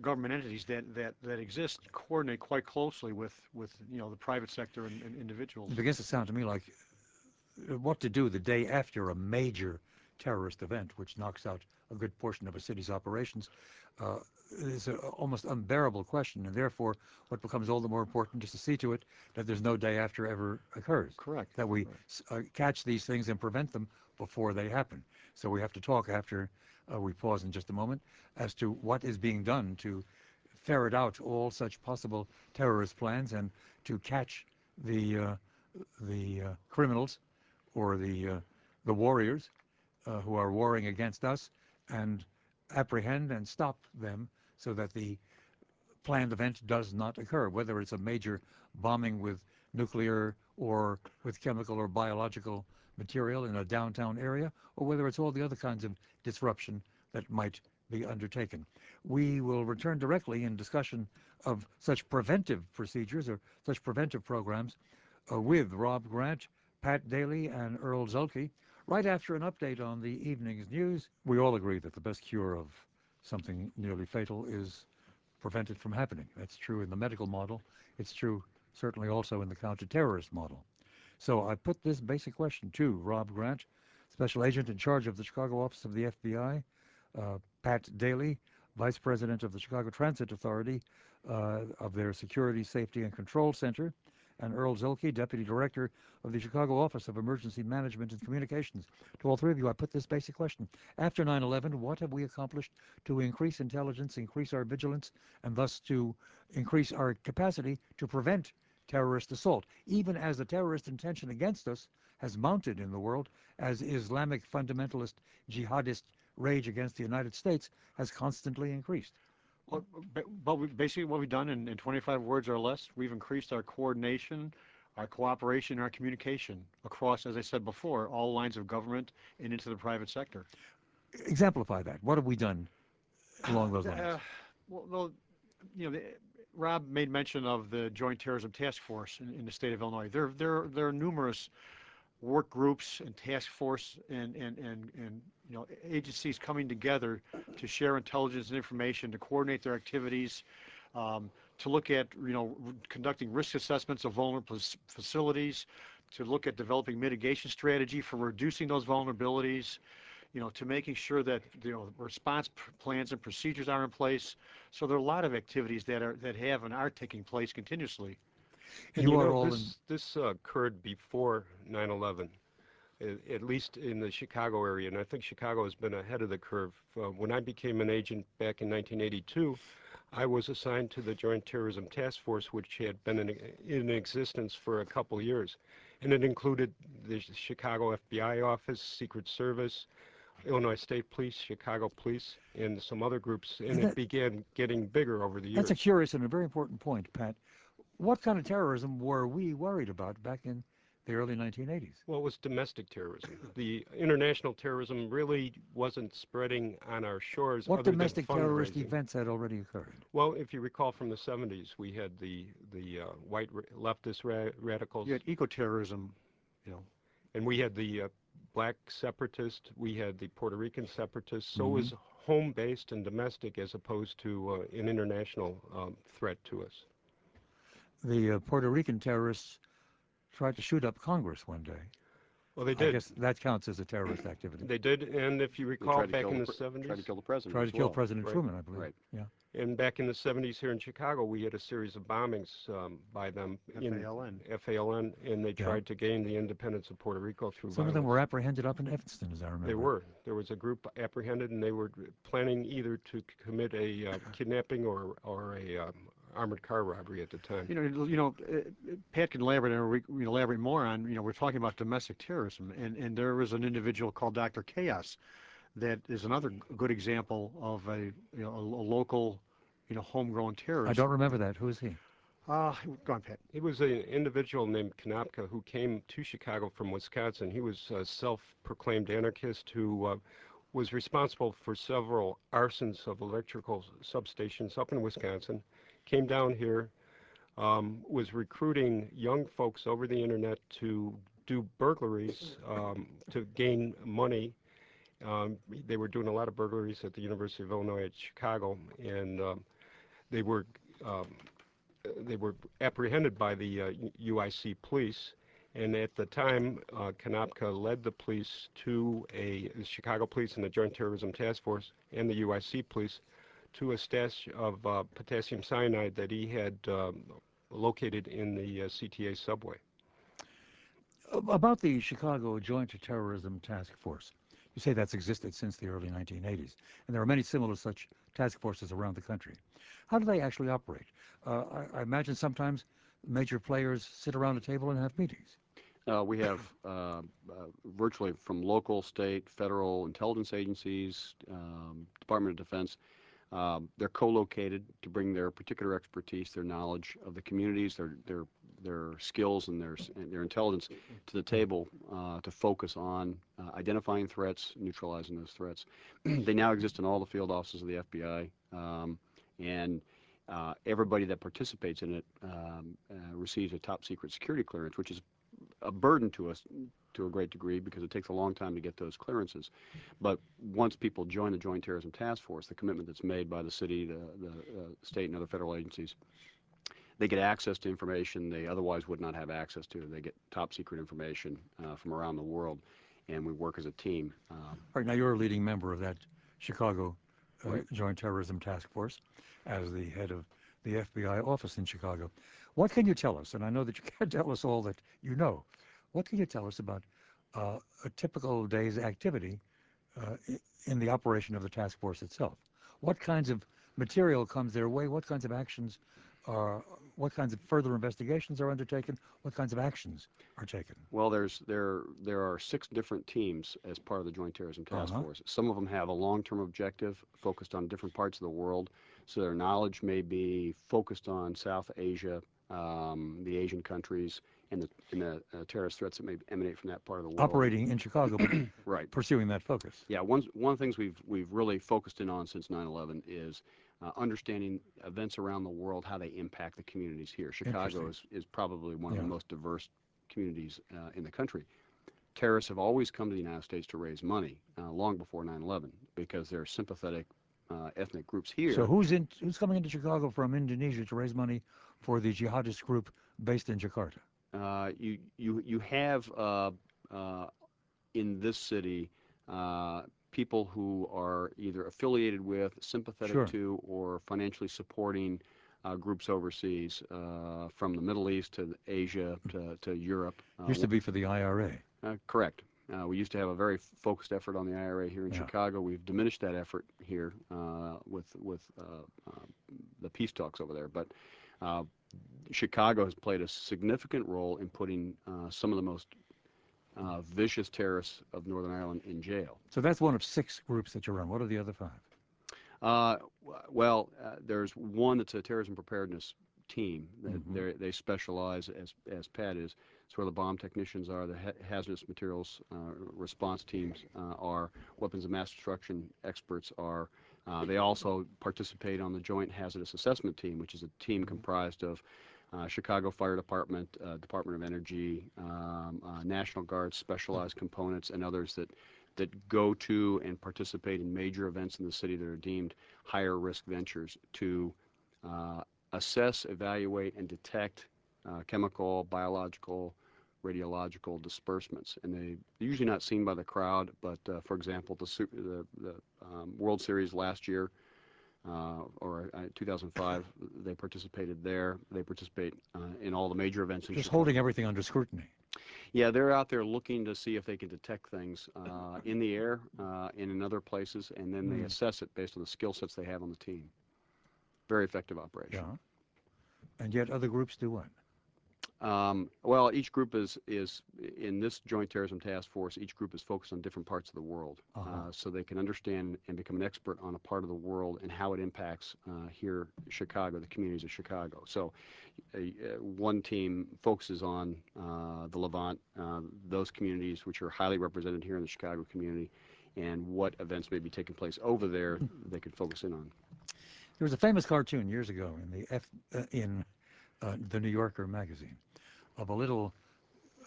S4: government entities that, that, that exist coordinate quite closely with, with you know the private sector and, and individuals.
S1: It begins to sound to me like uh, what to do the day after a major terrorist event, which knocks out a good portion of a city's operations, uh, is an almost unbearable question. And therefore, what becomes all the more important is to see to it that there's no day after ever occurs.
S4: Correct.
S1: That we uh, catch these things and prevent them before they happen. So we have to talk after we pause in just a moment as to what is being done to ferret out all such possible terrorist plans and to catch the uh, the uh, criminals or the uh, the warriors uh, who are warring against us and apprehend and stop them so that the planned event does not occur, whether it's a major bombing with nuclear or with chemical or biological material in a downtown area, or whether it's all the other kinds of disruption that might be undertaken. We will return directly in discussion of such preventive procedures or such preventive programs uh, with Rob Grant, Pat Daly, and Earl Zelke right after an update on the evening's news. We all agree that the best cure of something nearly fatal is prevented from happening. That's true in the medical model. It's true certainly also in the counterterrorist model. So I put this basic question to Rob Grant, Special Agent in charge of the Chicago office of the FBI, uh, Pat Daly, Vice President of the Chicago Transit Authority uh, of their Security, Safety, and Control Center, and Earl Zelke, Deputy Director of the Chicago Office of Emergency Management and Communications. To all three of you, I put this basic question. After 9-11, what have we accomplished to increase intelligence, increase our vigilance, and thus to increase our capacity to prevent terrorist assault, even as the terrorist intention against us has mounted in the world as Islamic fundamentalist jihadist rage against the United States has constantly increased.
S4: Well, but we, basically what we've done in, in 25 words or less, we've increased our coordination, our cooperation, our communication across, as I said before, all lines of government and into the private sector.
S1: Exemplify that. What have we done along those
S4: Uh,
S1: lines?
S4: well, well, you know, the, Rob made mention of the Joint Terrorism Task Force in, in the state of Illinois. There, there, there are numerous work groups and task force and, and, and, and you know agencies coming together to share intelligence and information to coordinate their activities um, to look at you know conducting risk assessments of vulnerable facilities to look at developing mitigation strategy for reducing those vulnerabilities you know to making sure that you know response plans and procedures are in place. So there are a lot of activities that are that have and are taking place continuously.
S3: And
S1: you,
S3: you
S1: are
S3: know,
S1: all
S3: this, this uh, occurred before 9/11, at least in the Chicago area, and I think Chicago has been ahead of the curve. Uh, when I became an agent back in 1982, I was assigned to the Joint Terrorism Task Force, which had been in, in existence for a couple years, and it included the Chicago FBI office, Secret Service, Illinois State Police, Chicago Police, and some other groups, and it began getting bigger over the years.
S1: That's a curious and a very important point, Pat. What kind of terrorism were we worried about back in the early 1980s?
S3: Well, it was domestic terrorism. The international terrorism really wasn't spreading on our shores.
S1: What
S3: other
S1: domestic
S3: than
S1: terrorist events had already occurred?
S3: Well, if you recall from the 70s, we had the the uh, white ra- leftist ra- radicals,
S4: you had ecoterrorism you know
S3: and we had the uh, black separatists. We had the Puerto Rican separatists. So
S1: Mhm.
S3: it was home-based and domestic, as opposed to uh, an international um, threat to us.
S1: The uh, Puerto Rican terrorists tried to shoot up Congress one day.
S3: Well, they
S1: I
S3: did.
S1: guess that counts as a terrorist activity.
S3: They did, and if you recall,
S2: tried to
S3: back
S2: kill
S3: in the
S2: pre-
S3: 70s,
S2: tried to kill the president.
S1: Tried
S2: as
S1: to kill
S2: well.
S1: President
S3: Right.
S1: Truman, I believe.
S2: Right.
S1: Yeah.
S3: And back in the 70s here in Chicago, we had a series of bombings um, by them in
S4: FALN.
S3: FALN, and they
S1: Yeah.
S3: tried to gain the independence of Puerto Rico through
S1: Some of
S3: violence.
S1: them were apprehended up in Evanston, as I remember.
S3: They were. There was a group apprehended, and they were planning either to commit a uh, kidnapping or or a um, armored car robbery at the time.
S4: You know, you know, uh, Pat can elaborate or we can elaborate more on. You know, we're talking about domestic terrorism, and and there was an individual called Dr. Chaos, that is another good example of a you know a, a local, you know, homegrown terrorist.
S1: I don't remember that. Who is he?
S4: Uh, go on, Pat.
S3: He was an individual named Konopka who came to Chicago from Wisconsin. He was a self-proclaimed anarchist who uh, was responsible for several arsons of electrical substations up in Wisconsin. Came down here, um, was recruiting young folks over the internet to do burglaries um, to gain money. Um, they were doing a lot of burglaries at the University of Illinois at Chicago, and um, they were um, they were apprehended by the uh, UIC police. And at the time, uh, Konopka led the police to a the Chicago police and the Joint Terrorism Task Force and the UIC police to a stash of uh, potassium cyanide that he had um, located in the uh, CTA subway.
S1: About the Chicago Joint Terrorism Task Force. You say that's existed since the early 1980s, and there are many similar such task forces around the country. How do they actually operate? Uh, I, I imagine sometimes major players sit around a table and have meetings.
S2: Uh, we have uh, uh, virtually from local, state, federal intelligence agencies, um, Department of Defense. Um, they're co-located to bring their particular expertise, their knowledge of the communities, their their their skills and their and their intelligence to the table uh, to focus on uh, identifying threats, neutralizing those threats. *clears throat* they now exist in all the field offices of the FBI, um, and uh, everybody that participates in it um, uh, receives a top secret security clearance, which is a burden to us to a great degree because it takes a long time to get those clearances. But once people join the Joint Terrorism Task Force, the commitment that's made by the city, the, the uh, state, and other federal agencies, they get access to information they otherwise would not have access to. They get top secret information uh, from around the world, and we work as a team. Uh,
S1: All right, now you're a leading member of that Chicago uh,
S2: Right.
S1: Joint Terrorism Task Force as the head of the FBI office in Chicago. What can you tell us? And I know that you *laughs* can't tell us all that you know. What can you tell us about uh, a typical day's activity uh, in the operation of the task force itself? What kinds of material comes their way? What kinds of actions are, what kinds of further investigations are undertaken? What kinds of actions are taken?
S2: Well, there's there there are six different teams as part of the Joint Terrorism Task
S1: Uh-huh.
S2: Force. Some of them have a long-term objective focused on different parts of the world, so their knowledge may be focused on South Asia, um, the Asian countries, and the, and the uh, terrorist threats that may emanate from that part of the world.
S1: Operating in Chicago, *clears throat*
S2: Right.
S1: pursuing that focus.
S2: Yeah, one one of the things we've we've really focused in on since 9/11 is uh, understanding events around the world, how they impact the communities here. Chicago is, is probably one of the most diverse communities uh, in the country. Terrorists have always come to the United States to raise money, uh, long before 9/11, because they're sympathetic uh, ethnic groups here.
S1: So who's in who's coming into Chicago from Indonesia to raise money for the jihadist group based in Jakarta?
S2: Uh, you you you have uh, uh, in this city uh, people who are either affiliated with, sympathetic to, or financially supporting uh, groups overseas, uh, from the Middle East to Asia to, to Europe. Uh,
S1: Used to be for the IRA.
S2: uh, correct. Uh, we used to have a very focused effort on the IRA here in
S1: Yeah.
S2: Chicago. We've diminished that effort here uh, with with uh, uh, the peace talks over there. But uh, Chicago has played a significant role in putting uh, some of the most uh, vicious terrorists of Northern Ireland in jail.
S1: So that's one of six groups that you run. What are the other five?
S2: Uh, well, uh, there's one that's a terrorism preparedness team. That
S1: Mhm.
S2: they're- They specialize, as as Pat is, it's where the bomb technicians are, the ha- hazardous materials uh, response teams uh, are, weapons of mass destruction experts are. Uh, they also participate on the Joint Hazardous Assessment Team, which is a team comprised of uh, Chicago Fire Department, uh, Department of Energy, um, uh, National Guard, specialized components, and others that that go to and participate in major events in the city that are deemed higher risk ventures to uh, assess, evaluate, and detect uh, chemical, biological, radiological disbursements. And they, they're usually not seen by the crowd, but uh, for example, the, the, the um, World Series last year, uh, or uh, 2005, they participated there. They participate uh, in all the major events
S1: Just holding everything under scrutiny.
S2: Yeah, they're out there looking to see if they can detect things uh, in the air uh, and in other places, and then they
S1: Hmm.
S2: assess it based on the skill sets they have on the team. Very effective operation.
S1: Yeah. And yet other groups do what?
S2: Um, well, each group is is in this Joint Terrorism Task Force. Each group is focused on different parts of the world,
S1: Uh-huh.
S2: uh, so they can understand and become an expert on a part of the world and how it impacts uh, here, Chicago, the communities of Chicago. So, uh, uh, one team focuses on uh, the Levant, uh, those communities which are highly represented here in the Chicago community, and what events may be taking place over there. They can focus in on.
S1: There was a famous cartoon years ago in the F, uh, in uh, the New Yorker magazine of a little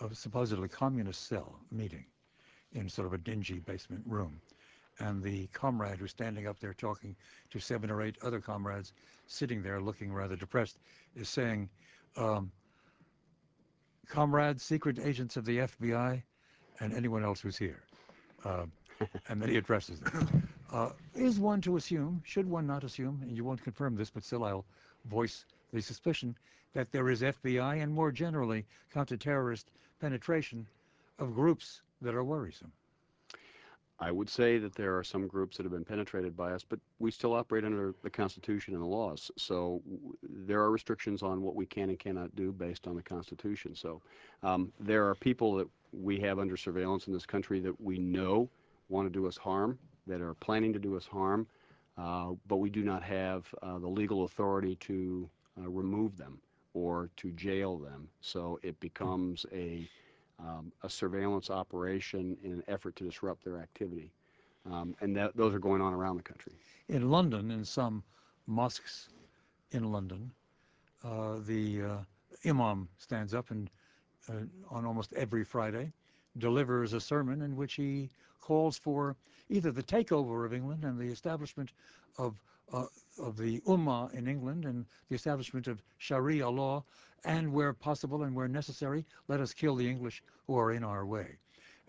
S1: uh, supposedly communist cell meeting in sort of a dingy basement room. And the comrade who's standing up there talking to seven or eight other comrades sitting there looking rather depressed is saying, um, comrades, secret agents of the FBI, and anyone else who's here. Uh, *laughs* and then he addresses them. Uh, is one to assume, should one not assume, and you won't confirm this, but still I'll voice the suspicion that there is FBI and more generally counter-terrorist penetration of groups that are worrisome.
S2: I would say that there are some groups that have been penetrated by us, but we still operate under the Constitution and the laws. So there are restrictions on what we can and cannot do based on the Constitution. So um, there are people that we have under surveillance in this country that we know want to do us harm, that are planning to do us harm, uh, but we do not have uh, the legal authority to uh, remove them. Or to jail them. So it becomes a, um, a surveillance operation in an effort to disrupt their activity. Um, and those are going on around the country.
S1: In London, in some mosques in London, uh, the uh, imam stands up and uh, on almost every Friday delivers a sermon in which he calls for either the takeover of England and the establishment of of the Ummah in England and the establishment of Sharia law, and where possible and where necessary, let us kill the English who are in our way.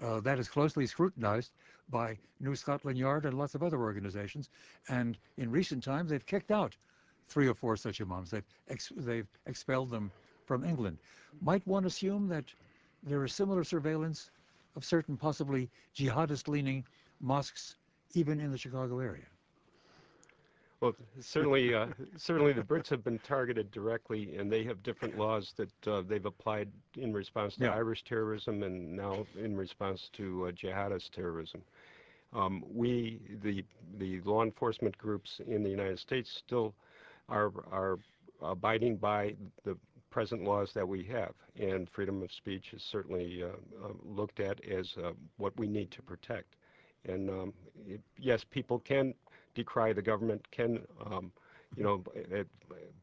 S1: Uh, that is closely scrutinized by New Scotland Yard and lots of other organizations, and in recent times they've kicked out three or four such imams. They've, ex they've expelled them from England. Might one assume that there is similar surveillance of certain possibly jihadist-leaning mosques even in the Chicago area?
S3: Well, certainly, uh, certainly the Brits have been targeted directly, and they have different laws that uh, they've applied in response to
S1: Yeah.
S3: Irish terrorism and now in response to uh, jihadist terrorism. Um, we, the the law enforcement groups in the United States, still are are abiding by the present laws that we have, and freedom of speech is certainly uh, uh, looked at as uh, what we need to protect. And um, it, yes, people can decry the government, can um, you know, it,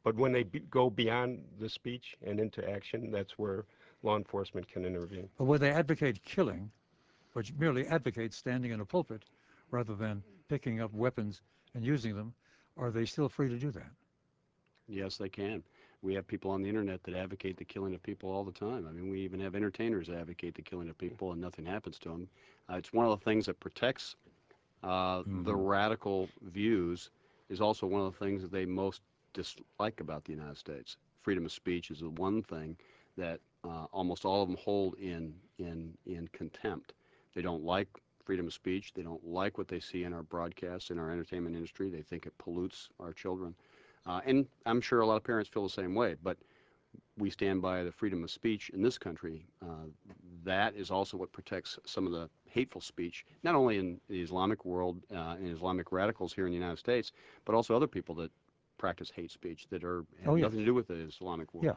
S3: but when they be, go beyond the speech and into action, that's where law enforcement can intervene.
S1: But when they advocate killing, but merely advocate standing in a pulpit rather than picking up weapons and using them, are they still free to do that?
S2: Yes, they can. We have people on the internet that advocate the killing of people all the time. I mean, we even have entertainers that advocate the killing of people, and nothing happens to them. Uh, it's one of the things that protects uh, the radical views. Is also one of the things that they most dislike about the United States. Freedom of speech is the one thing that uh, almost all of them hold in in in contempt. They don't like freedom of speech. They don't like what they see in our broadcasts, in our entertainment industry. They think it pollutes our children. Uh, and I'm sure a lot of parents feel the same way, but we stand by the freedom of speech in this country. Uh, that is also what protects some of the hateful speech, not only in the Islamic world uh, and Islamic radicals here in the United States, but also other people that practice hate speech that are have
S1: Oh,
S2: nothing to do with the Islamic world.
S1: Yeah.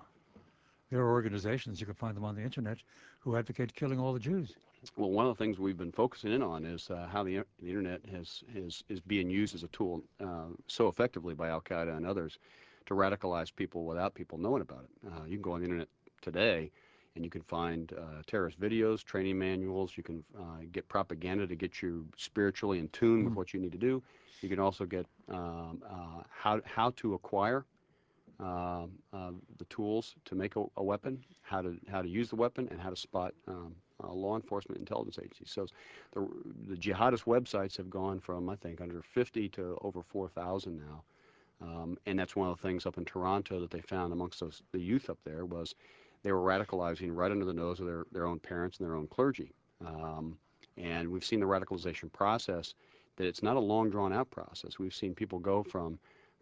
S1: There are organizations, you can find them on the internet, who advocate killing all the Jews.
S2: Well, one of the things we've been focusing in on is uh, how the, the internet has, has is being used as a tool uh, so effectively by Al Qaeda and others to radicalize people without people knowing about it. Uh, you can go on the internet today and you can find uh, terrorist videos, training manuals. You can uh, get propaganda to get you spiritually in tune with what you need to do. You can also get um, uh, how how to acquire um, uh, the tools to make a, a weapon, how to how to use the weapon, and how to spot um, uh, law enforcement intelligence agencies. So the, the jihadist websites have gone from I think under 50 to over 4,000 now, um, and that's one of the things up in Toronto that they found amongst those, the youth up there was they were radicalizing right under the nose of their, their own parents and their own clergy. Um, and we've seen the radicalization process that it's not a long drawn out process. We've seen people go from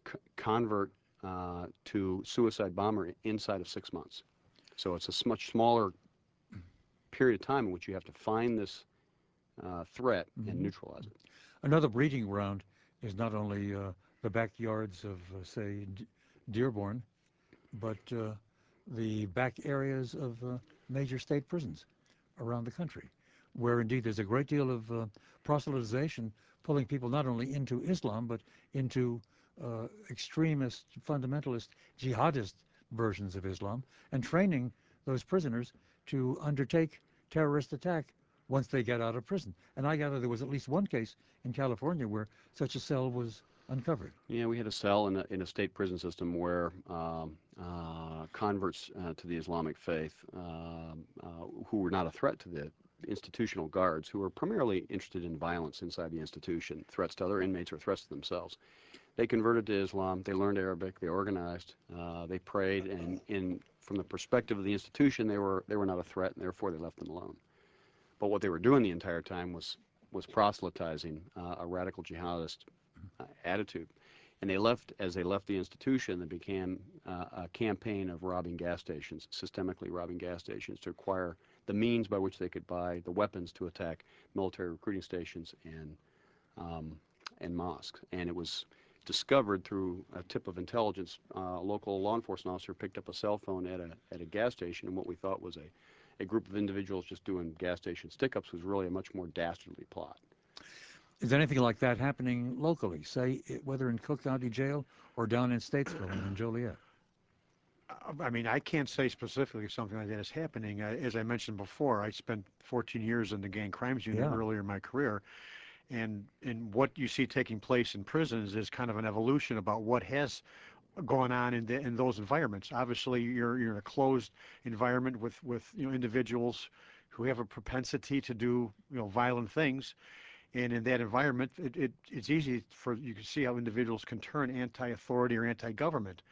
S2: c- convert uh, to suicide bomber inside of six months. So it's a much smaller period of time in which you have to find this uh, threat and neutralize it.
S1: Another breeding ground is not only uh, the backyards of, uh, say, D- Dearborn, but uh, the back areas of uh, major state prisons around the country, where indeed there's a great deal of proselytization pulling people not only into Islam, but into uh, extremist, fundamentalist, jihadist versions of Islam, and training those prisoners to undertake terrorist attack once they get out of prison. And I gather there was at least one case in California where such a cell was uncovered.
S2: Yeah, we had a cell in a, in a state prison system where um, uh, converts uh, to the Islamic faith, um uh, who were not a threat to the institutional guards, who were primarily interested in violence inside the institution, threats to other inmates or threats to themselves. They converted to Islam. They learned Arabic. They organized. Uh, they prayed, and in from the perspective of the institution, they were they were not a threat, and therefore they left them alone. But what they were doing the entire time was was proselytizing uh, a radical jihadist attitude. And they left, as they left the institution, they began uh, a campaign of robbing gas stations, systemically robbing gas stations to acquire the means by which they could buy the weapons to attack military recruiting stations and um, and mosques. And it was discovered through a tip of intelligence. Uh, a local law enforcement officer picked up a cell phone at a at a gas station, and what we thought was a a group of individuals just doing gas station stick-ups was really a much more dastardly plot.
S1: Is anything like that happening locally, say whether in Cook County Jail or down in Statesville and in Joliet?
S4: Uh, I mean, I can't say specifically if something like that is happening. Uh, As I mentioned before, I spent 14 years in the gang crimes unit
S1: Yeah.
S4: earlier in my career. And, and what you see taking place in prisons is kind of an evolution about what has gone on in, the, in those environments. Obviously, you're, you're in a closed environment with, with you know, individuals who have a propensity to do you know, violent things. And in that environment, it, it, it's easy for you can see how individuals can turn anti-authority or anti-government.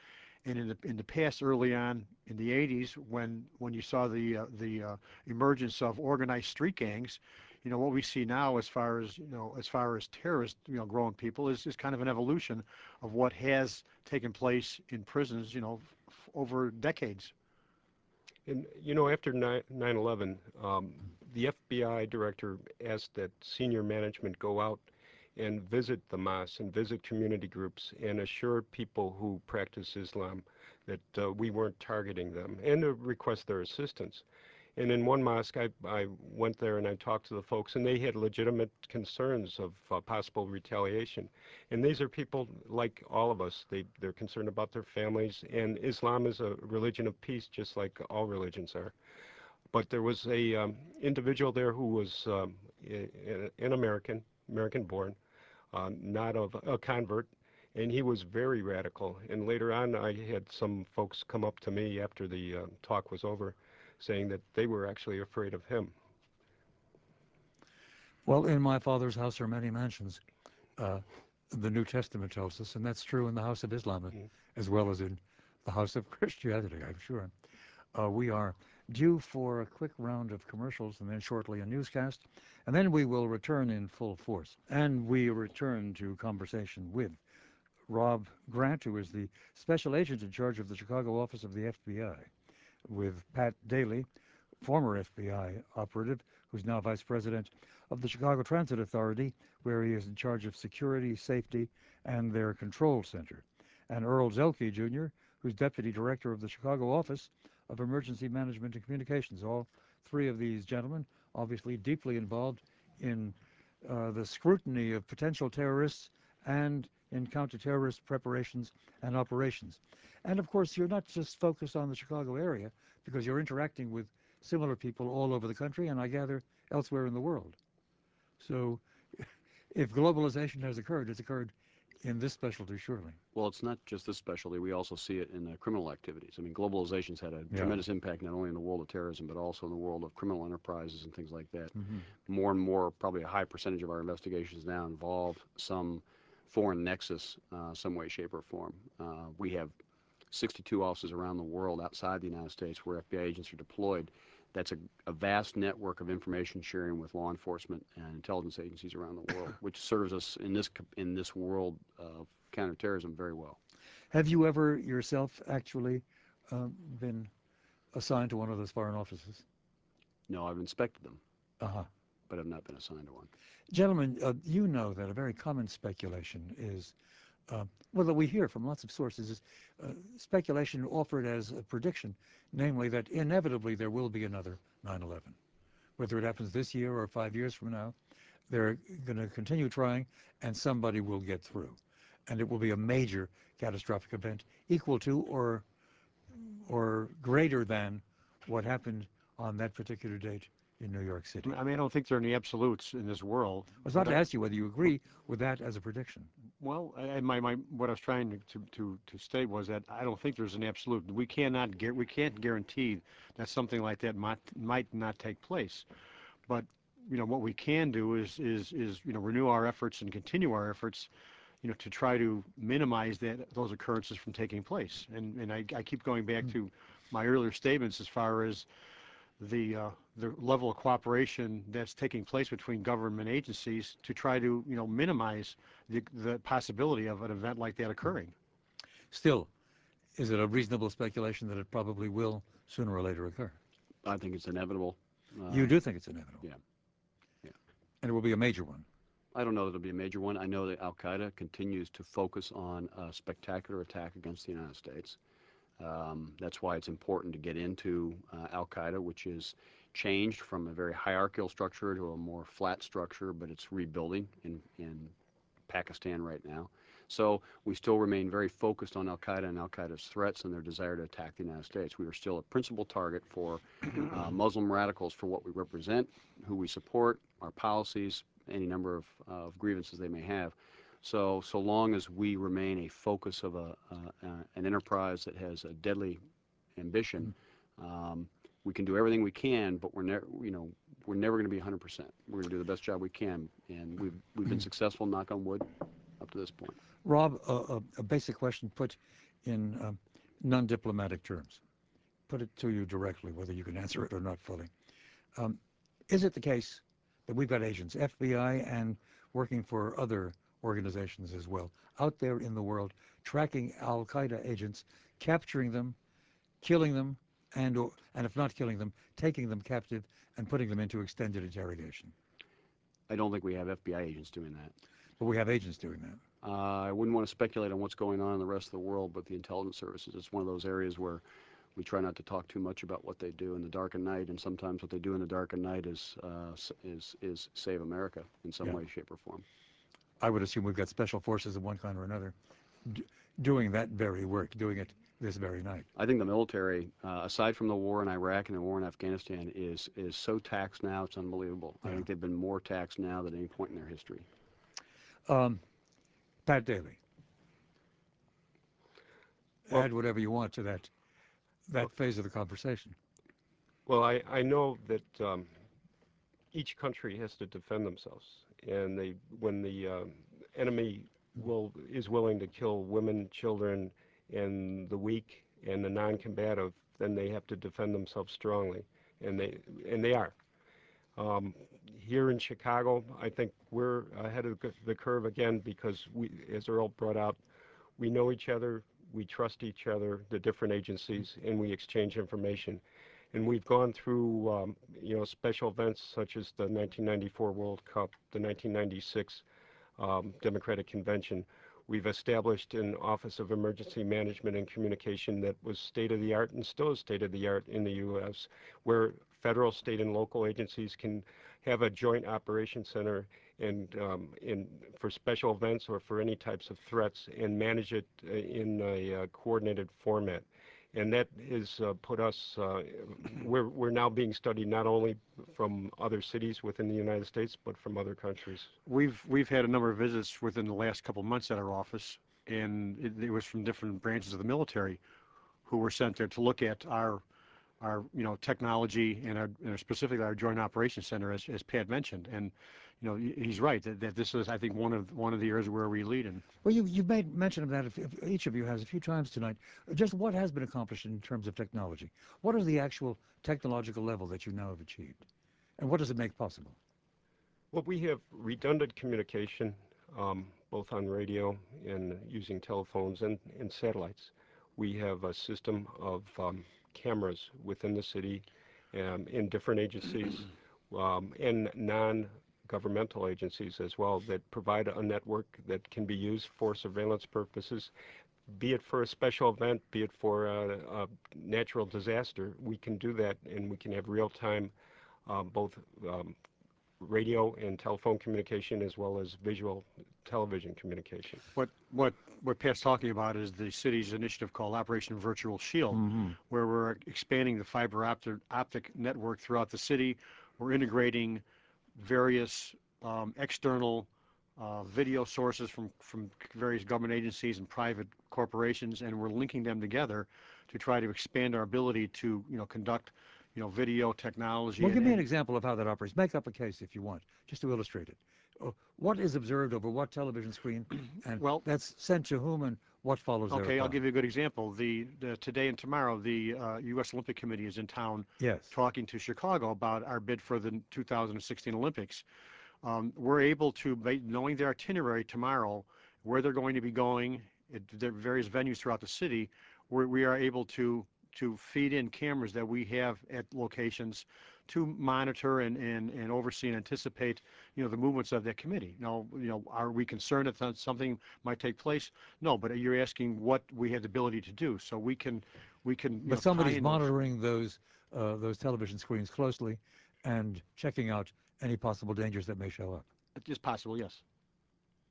S4: And in the in the past, early on in the 80s, when when you saw the uh, the uh, emergence of organized street gangs, you know what we see now as far as you know as far as terrorist you know, growing people is is kind of an evolution of what has taken place in prisons, you know, f- over decades.
S3: And, you know, after 9 11, um, the FBI director asked that senior management go out and visit the mosques and visit community groups and assure people who practice Islam that uh, we weren't targeting them and to request their assistance. And in one mosque, I, I went there and I talked to the folks, and they had legitimate concerns of uh, possible retaliation. And these are people like all of us. They, they're concerned about their families, and Islam is a religion of peace, just like all religions are. But there was a um, individual there who was um, an American, American-born, uh, not of a convert, and he was very radical. And later on, I had some folks come up to me after the uh, talk was over, saying that they were actually afraid of him.
S1: Well, in my father's house are many mansions. Uh, the New Testament tells us, and that's true in the house of Islam
S3: Mhm.
S1: as well as in the house of *laughs* Christianity, I'm sure. Uh, we are due for a quick round of commercials and then shortly a newscast, and then we will return in full force. And we return to conversation with Rob Grant, who is the special agent in charge of the Chicago office of the FBI, with Pat Daly, former FBI operative, who's now vice president of the Chicago Transit Authority, where he is in charge of security, safety, and their control center, and Earl Zelke Jr., who's deputy director of the Chicago office of emergency management and communications. All three of these gentlemen, obviously deeply involved in uh, the scrutiny of potential terrorists and in counterterrorist preparations and operations. And of course, you're not just focused on the Chicago area because you're interacting with similar people all over the country and I gather elsewhere in the world. So *laughs* if globalization has occurred, it's occurred in this specialty, surely.
S2: Well, it's not just this specialty. We also see it in the criminal activities. I mean, globalization's had a tremendous impact not only in the world of terrorism, but also in the world of criminal enterprises and things like that.
S1: Mm-hmm.
S2: More and more, probably a high percentage of our investigations now involve some foreign nexus, uh, some way, shape, or form. Uh, we have 62 offices around the world outside the United States where FBI agents are deployed. That's a, a vast network of information sharing with law enforcement and intelligence agencies around the world, *laughs* which serves us in this in this world of counterterrorism very well.
S1: Have you ever yourself actually um, been assigned to one of those foreign offices?
S2: No, I've inspected them,
S1: Uh-huh.
S2: but I've not been assigned to one.
S1: Gentlemen, uh, you know that a very common speculation is, well, that we hear from lots of sources, is uh, speculation offered as a prediction, namely that inevitably there will be another 9/11, whether it happens this year or five years from now. They're going to continue trying, and somebody will get through, and it will be a major catastrophic event, equal to or or greater than what happened on that particular date in New York City.
S4: I mean, I don't think there are any absolutes in this world.
S1: I was about to ask you whether you agree with that as a prediction.
S4: Well, I, I- my, my, what I was trying to, to, to, to state was that I don't think there's an absolute. We cannot, guar- we can't guarantee that something like that might, might not take place. But, you know, what we can do is, is, is, you know, renew our efforts and continue our efforts, you know, to try to minimize that, those occurrences from taking place. And, and I, I keep going back hmm. to my earlier statements as far as the, uh, the level of cooperation that's taking place between government agencies to try to, you know, minimize the, the possibility of an event like that occurring.
S1: Still, is it a reasonable speculation that it probably will sooner or later occur?
S2: I think it's inevitable. Uh,
S1: you do think it's inevitable?
S2: yeah. Yeah.
S1: And it will be a major one.
S2: I don't know that it'll be a major one. I know that Al Qaeda continues to focus on a spectacular attack against the United States. Um, that's why it's important to get into uh, Al Qaeda, which is changed from a very hierarchical structure to a more flat structure, but it's rebuilding in, in Pakistan right now. So we still remain very focused on Al Qaeda and Al Qaeda's threats and their desire to attack the United States. We are still a principal target for *clears throat* uh, Muslim radicals for what we represent, who we support, our policies, any number of, of grievances they may have. So, so long as we remain a focus of a, uh, uh, an enterprise that has a deadly ambition, um, we can do everything we can, but we're never, you know, we're never going to be 100%. We're going to do the best job we can, and we've we've been successful, knock on wood, up to this point.
S1: Rob, a, a, a basic question put in um, non-diplomatic terms. Put it to you directly, whether you can answer it or not fully. Um, is it the case that we've got agents, FBI and working for other organizations as well, out there in the world tracking Al Qaeda agents, capturing them, killing them, and, or, and if not killing them, taking them captive and putting them into extended interrogation?
S2: I don't think we have FBI agents doing that.
S1: But we have agents doing that.
S2: Uh, I wouldn't want to speculate on what's going on in the rest of the world, but the intelligence services, it's one of those areas where we try not to talk too much about what they do in the dark of night, and sometimes what they do in the dark of night is uh, is is save America in some way, shape, or form.
S1: I would assume we've got special forces of one kind or another d- doing that very work, doing it this very night.
S2: I think the military, uh, aside from the war in Iraq and the war in Afghanistan, is is so taxed now it's unbelievable. I think they've been more taxed now than any point in their history.
S1: Um, Pat Daly,
S3: Well-
S1: add whatever you want to that that phase of the conversation.
S3: Well, I, I know that um, each country has to defend themselves, and they when the um, enemy will is willing to kill women, children, and the weak and the non-combative, then they have to defend themselves strongly, and they and they are. Um, here in Chicago, I think we're ahead of the- curve again because we, as Earl brought out, we know each other, we trust each other, the different agencies, and we exchange information. And we've gone through, um, you know, special events such as the 1994 World Cup, the 1996 um, Democratic Convention. We've established an Office of Emergency Management and Communication that was state of the art and still is state of the art in the U.S., where federal, state, and local agencies can have a joint operation center and um, in for special events or for any types of threats and manage it uh, in a uh, coordinated format. And that has uh, put us, uh, we're, we're now being studied not only from other cities within the United States, but from other countries.
S4: We've we've had a number of visits within the last couple of months at our office, and it, it was from different branches of the military, who were sent there to look at our our you know technology and our and specifically our joint operations center, as as Pat mentioned, and you know he's right that, that this is I think one of one of the areas where we lead in.
S1: Well, you, you've made mention of that, if, if each of you has a few times tonight. Just what has been accomplished in terms of technology? What is the actual technological level that you now have achieved? And what does it make possible?
S3: Well, we have redundant communication, um, both on radio and using telephones and, and satellites. We have a system of um, cameras within the city um, in different agencies *clears throat* um, and non-governmental agencies as well that provide a network that can be used for surveillance purposes, be it for a special event, be it for a, a natural disaster. We can do that and we can have real-time um, both um, radio and telephone communication as well as visual television communication.
S4: What what what Pat's talking about is the city's initiative called Operation Virtual Shield, where we're expanding the fiber optic, optic network throughout the city. We're integrating various um, external uh, video sources from, from various government agencies and private corporations, and we're linking them together to try to expand our ability to, you know, conduct, you know, video technology.
S1: Well, give me an example of how that operates. Make up a case if you want, just to illustrate it. Uh, What is observed over what television screen, *clears throat* and
S4: Well-
S1: that's sent to whom, and what follows
S4: Okay, I'll give you a good example. The, the today and tomorrow, the uh, U.S. Olympic Committee is in town
S1: Yes.
S4: talking to Chicago about our bid for the 2016 Olympics. Um, we're able to, knowing their itinerary tomorrow, where they're going to be going, at the various venues throughout the city, we're, we are able to to feed in cameras that we have at locations to monitor and, and, and oversee and anticipate, you know, the movements of that committee. Now, you know, are we concerned that something might take place? No, but you're asking what we have the ability to do, so we can, we can. you know,
S1: But somebody's monitoring those, uh, those television screens closely and checking out any possible dangers that may show up.
S4: It's possible, yes.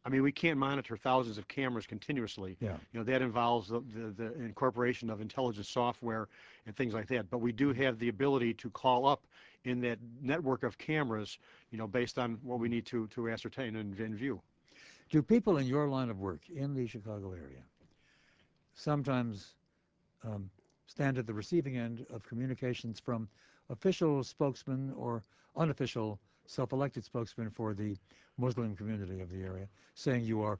S4: I mean, we can't monitor thousands of cameras continuously.
S1: Yeah.
S4: You know, that involves the, the, incorporation of intelligence software and things like that. But we do have the ability to call up in that network of cameras, you know, based on what we need to, to ascertain and, and view.
S1: Do people in your line of work in the Chicago area sometimes um, stand at the receiving end of communications from official spokesmen or unofficial self-elected spokesman for the Muslim community of the area, saying you are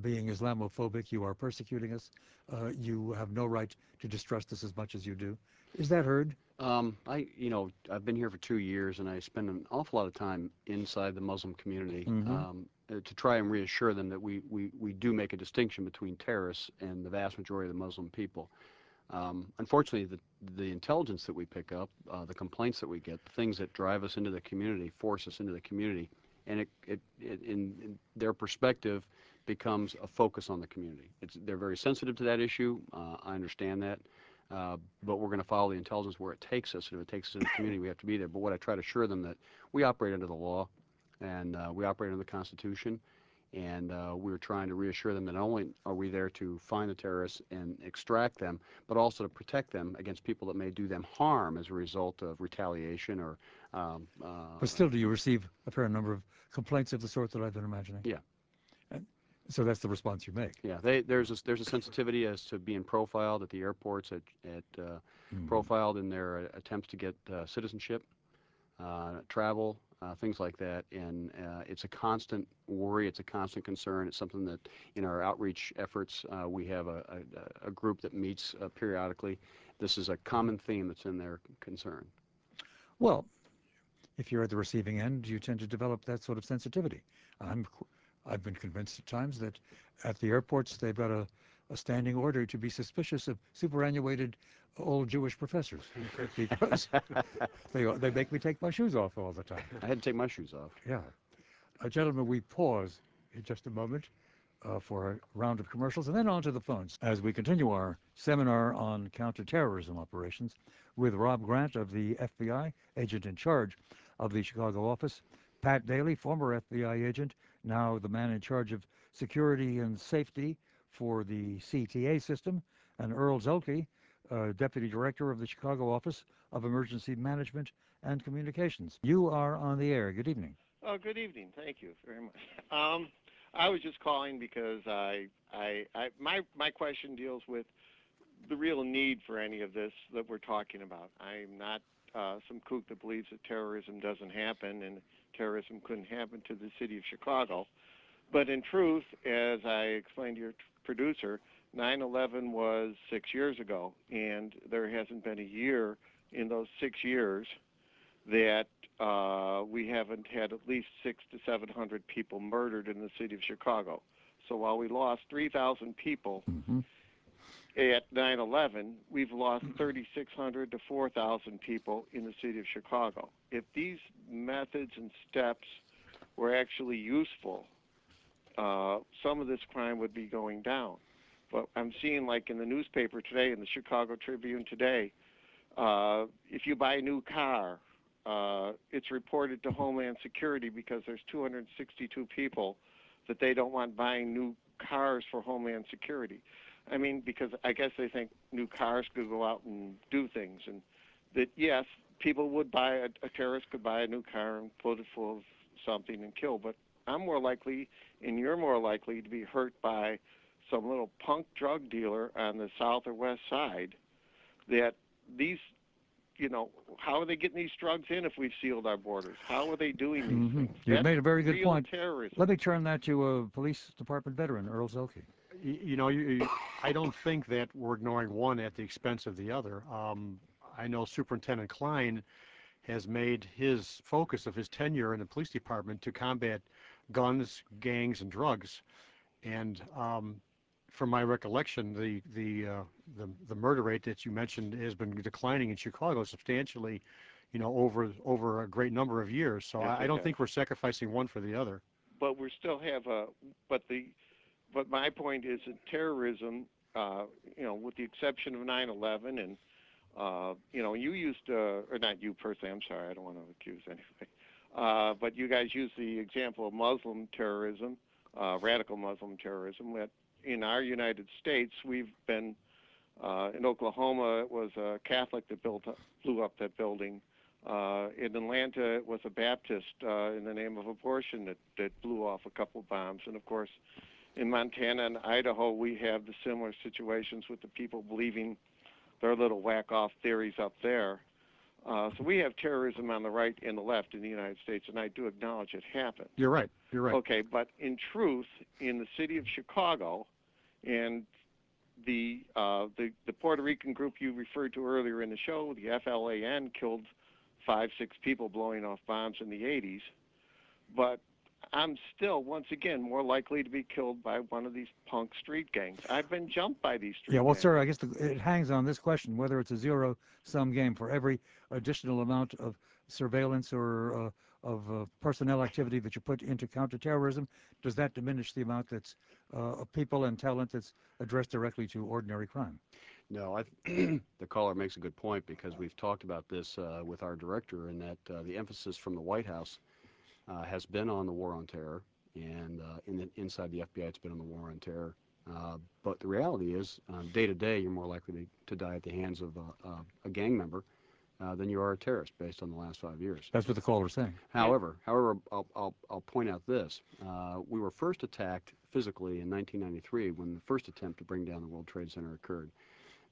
S1: being Islamophobic, you are persecuting us, uh, you have no right to distrust us as much as you do. Is that heard?
S2: Um, I, you know, I've been here for two years, and I spend an awful lot of time inside the Muslim community
S1: Mhm.
S2: um, uh, to try and reassure them that we, we, we do make a distinction between terrorists and the vast majority of the Muslim people. Um, unfortunately, the, the intelligence that we pick up, uh, the complaints that we get, the things that drive us into the community, force us into the community, and it, it, it in, in their perspective becomes a focus on the community. It's, they're very sensitive to that issue. Uh, I understand that. Uh, but we're going to follow the intelligence where it takes us. And if it takes us in the community, we have to be there. But what I try to assure them that we operate under the law, and uh, we operate under the Constitution, and uh, we're trying to reassure them that not only are we there to find the terrorists and extract them, but also to protect them against people that may do them harm as a result of retaliation or. Um, uh,
S1: But still, do you receive a fair number of complaints of the sort that I've been imagining?
S2: Yeah.
S1: And so that's the response you make.
S2: yeah, they, there's a, there's a sensitivity as to being profiled at the airports, at, at uh, profiled in their uh, attempts to get uh, citizenship, uh, travel, uh, things like that. And uh, it's a constant worry, it's a constant concern. It's something that in our outreach efforts, uh, we have a, a, a group that meets uh, periodically. This is a common theme that's in their concern.
S1: Well, if you're at the receiving end, you tend to develop that sort of sensitivity. I'm, I've been convinced at times that at the airports they've got a, a standing order to be suspicious of superannuated old Jewish professors because *laughs* they they make me take my shoes off all the time.
S2: I had to take my shoes off.
S1: Yeah, uh, gentlemen, we pause in just a moment uh, for a round of commercials and then on to the phones as we continue our seminar on counterterrorism operations with Rob Grant of the FBI, agent in charge of the Chicago office, Pat Daly, former FBI agent, now the man in charge of security and safety for the CTA system, and Earl Zelke, uh, deputy director of the Chicago office of emergency management and communications. You are on the air. Good evening.
S5: Oh, good evening. Thank you very much. Um, I was just calling because I, I, I, my, my question deals with the real need for any of this that we're talking about. I'm not uh, some kook that believes that terrorism doesn't happen and terrorism couldn't happen to the city of Chicago. But in truth, as I explained to your producer, 9/11 was six years ago, and there hasn't been a year in those six years that uh, we haven't had at least six to seven hundred people murdered in the city of Chicago. So while we lost 3,000 people
S1: Mm-hmm.
S5: at 9/11, we've lost 3,600 to 4,000 people in the city of Chicago. If these methods and steps were actually useful, uh, some of this crime would be going down. But I'm seeing, like in the newspaper today, in the Chicago Tribune today, uh, if you buy a new car, uh, it's reported to Homeland Security because there's 262 people that they don't want buying new cars for Homeland Security. I mean, because I guess they think new cars could go out and do things, and that yes, people would buy a, a terrorist could buy a new car and put it full of something and kill. But I'm more likely, and you're more likely to be hurt by some little punk drug dealer on the south or west side. That these, you know, how are they getting these drugs in if we've sealed our borders? How are they doing these
S1: Mhm.
S5: things?
S1: You've
S5: That's
S1: made a very good
S5: real
S1: point.
S5: Terrorism.
S1: Let me turn that to a police department veteran, Earl Zelke.
S4: You know, you, you- I don't think that we're ignoring one at the expense of the other. Um, I know Superintendent Cline has made his focus of his tenure in the police department to combat guns, gangs, and drugs. And um, from my recollection, the the, uh, the the murder rate that you mentioned has been declining in Chicago substantially you know, over over a great number of years. So I, I don't think we're sacrificing one for the other.
S5: but we still have a but the but my point is that terrorism uh you know with the exception of 9/11 and uh you know you used uh or not you personally I'm sorry I don't want to accuse anybody uh but you guys used the example of Muslim terrorism uh radical Muslim terrorism that in our United States we've been uh in Oklahoma it was a Catholic that built blew up that building uh, in Atlanta, it was a Baptist uh, in the name of abortion that, that blew off a couple bombs. And of course, in Montana and Idaho, we have the similar situations with the people believing their little whack off theories up there. Uh, so we have terrorism on the right and the left in the United States, and I do acknowledge it happened.
S4: You're right. You're right.
S5: Okay, but in truth, in the city of Chicago, and the uh, the the Puerto Rican group you referred to earlier in the show, the FALN killed five, six people blowing off bombs in the 80s, but I'm still, once again, more likely to be killed by one of these punk street gangs. I've been jumped by these street
S1: Yeah, well,
S5: gangs.
S1: sir, I guess the, it hangs on this question whether it's a zero sum game for every additional amount of surveillance or uh, of uh, personnel activity that you put into counterterrorism. Does that diminish the amount that's uh, of people and talent that's addressed directly to ordinary crime?
S2: No, I, *clears throat* the caller makes a good point because we've talked about this uh, with our director, and that uh, the emphasis from the White House has been on the war on terror, and uh, in the, inside the FBI, it's been on the war on terror. Uh, but the reality is, day to day, you're more likely to, to die at the hands of a, gang member uh, than you are a terrorist, based on the last five years.
S1: That's what the caller's saying.
S2: However, however, I'll, I'll, I'll point out this. Uh, we were first attacked physically in 1993 when the first attempt to bring down the World Trade Center occurred.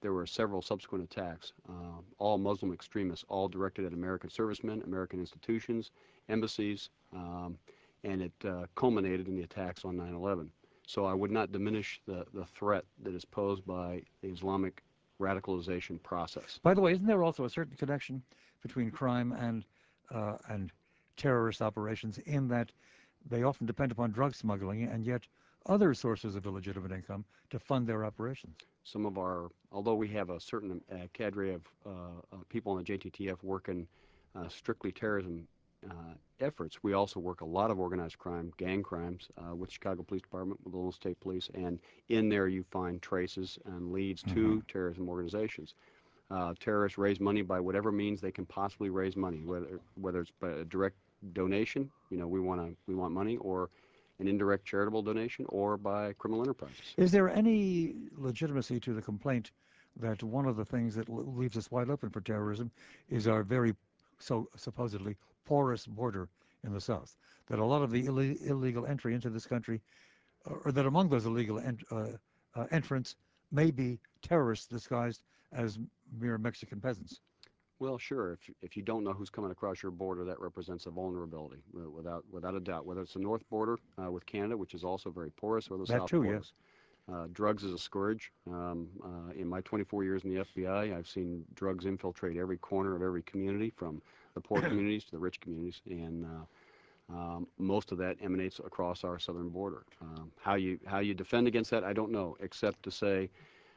S2: There were several subsequent attacks, uh, all Muslim extremists, all directed at American servicemen, American institutions, embassies, um, and it uh, culminated in the attacks on 9/11. So I would not diminish the, the threat that is posed by the Islamic radicalization process.
S1: By the way, isn't there also a certain connection between crime and uh, and terrorist operations in that they often depend upon drug smuggling and yet other sources of illegitimate income to fund their operations?
S2: some of our, although we have a certain uh, cadre of people in the JTTF working uh, strictly terrorism efforts, we also work a lot of organized crime, gang crimes, uh, with Chicago Police Department, with Illinois State Police, and in there you find traces and leads to terrorism organizations. Uh, terrorists raise money by whatever means they can possibly raise money, whether whether it's by a direct donation, you know, we want to we want money, or an indirect charitable donation, or by criminal enterprises.
S1: Is there any legitimacy to the complaint that one of the things that leaves us wide open for terrorism is our very so supposedly porous border in the south? That a lot of the ille- illegal entry into this country, or that among those illegal ent- uh, uh, entrants may be terrorists disguised as mere Mexican peasants.
S2: Well, sure. If if you don't know who's coming across your border, that represents a vulnerability, wi- without without a doubt. Whether it's the north border uh, with Canada, which is also very porous, or the
S1: That
S2: south
S1: too,
S2: border.
S1: yes.
S2: Uh, drugs is a scourge. Um, uh, in my 24 years in the FBI, I've seen drugs infiltrate every corner of every community, from the poor *clears throat* communities to the rich communities, and uh, um, most of that emanates across our southern border. Um, how you how you defend against that, I don't know, except to say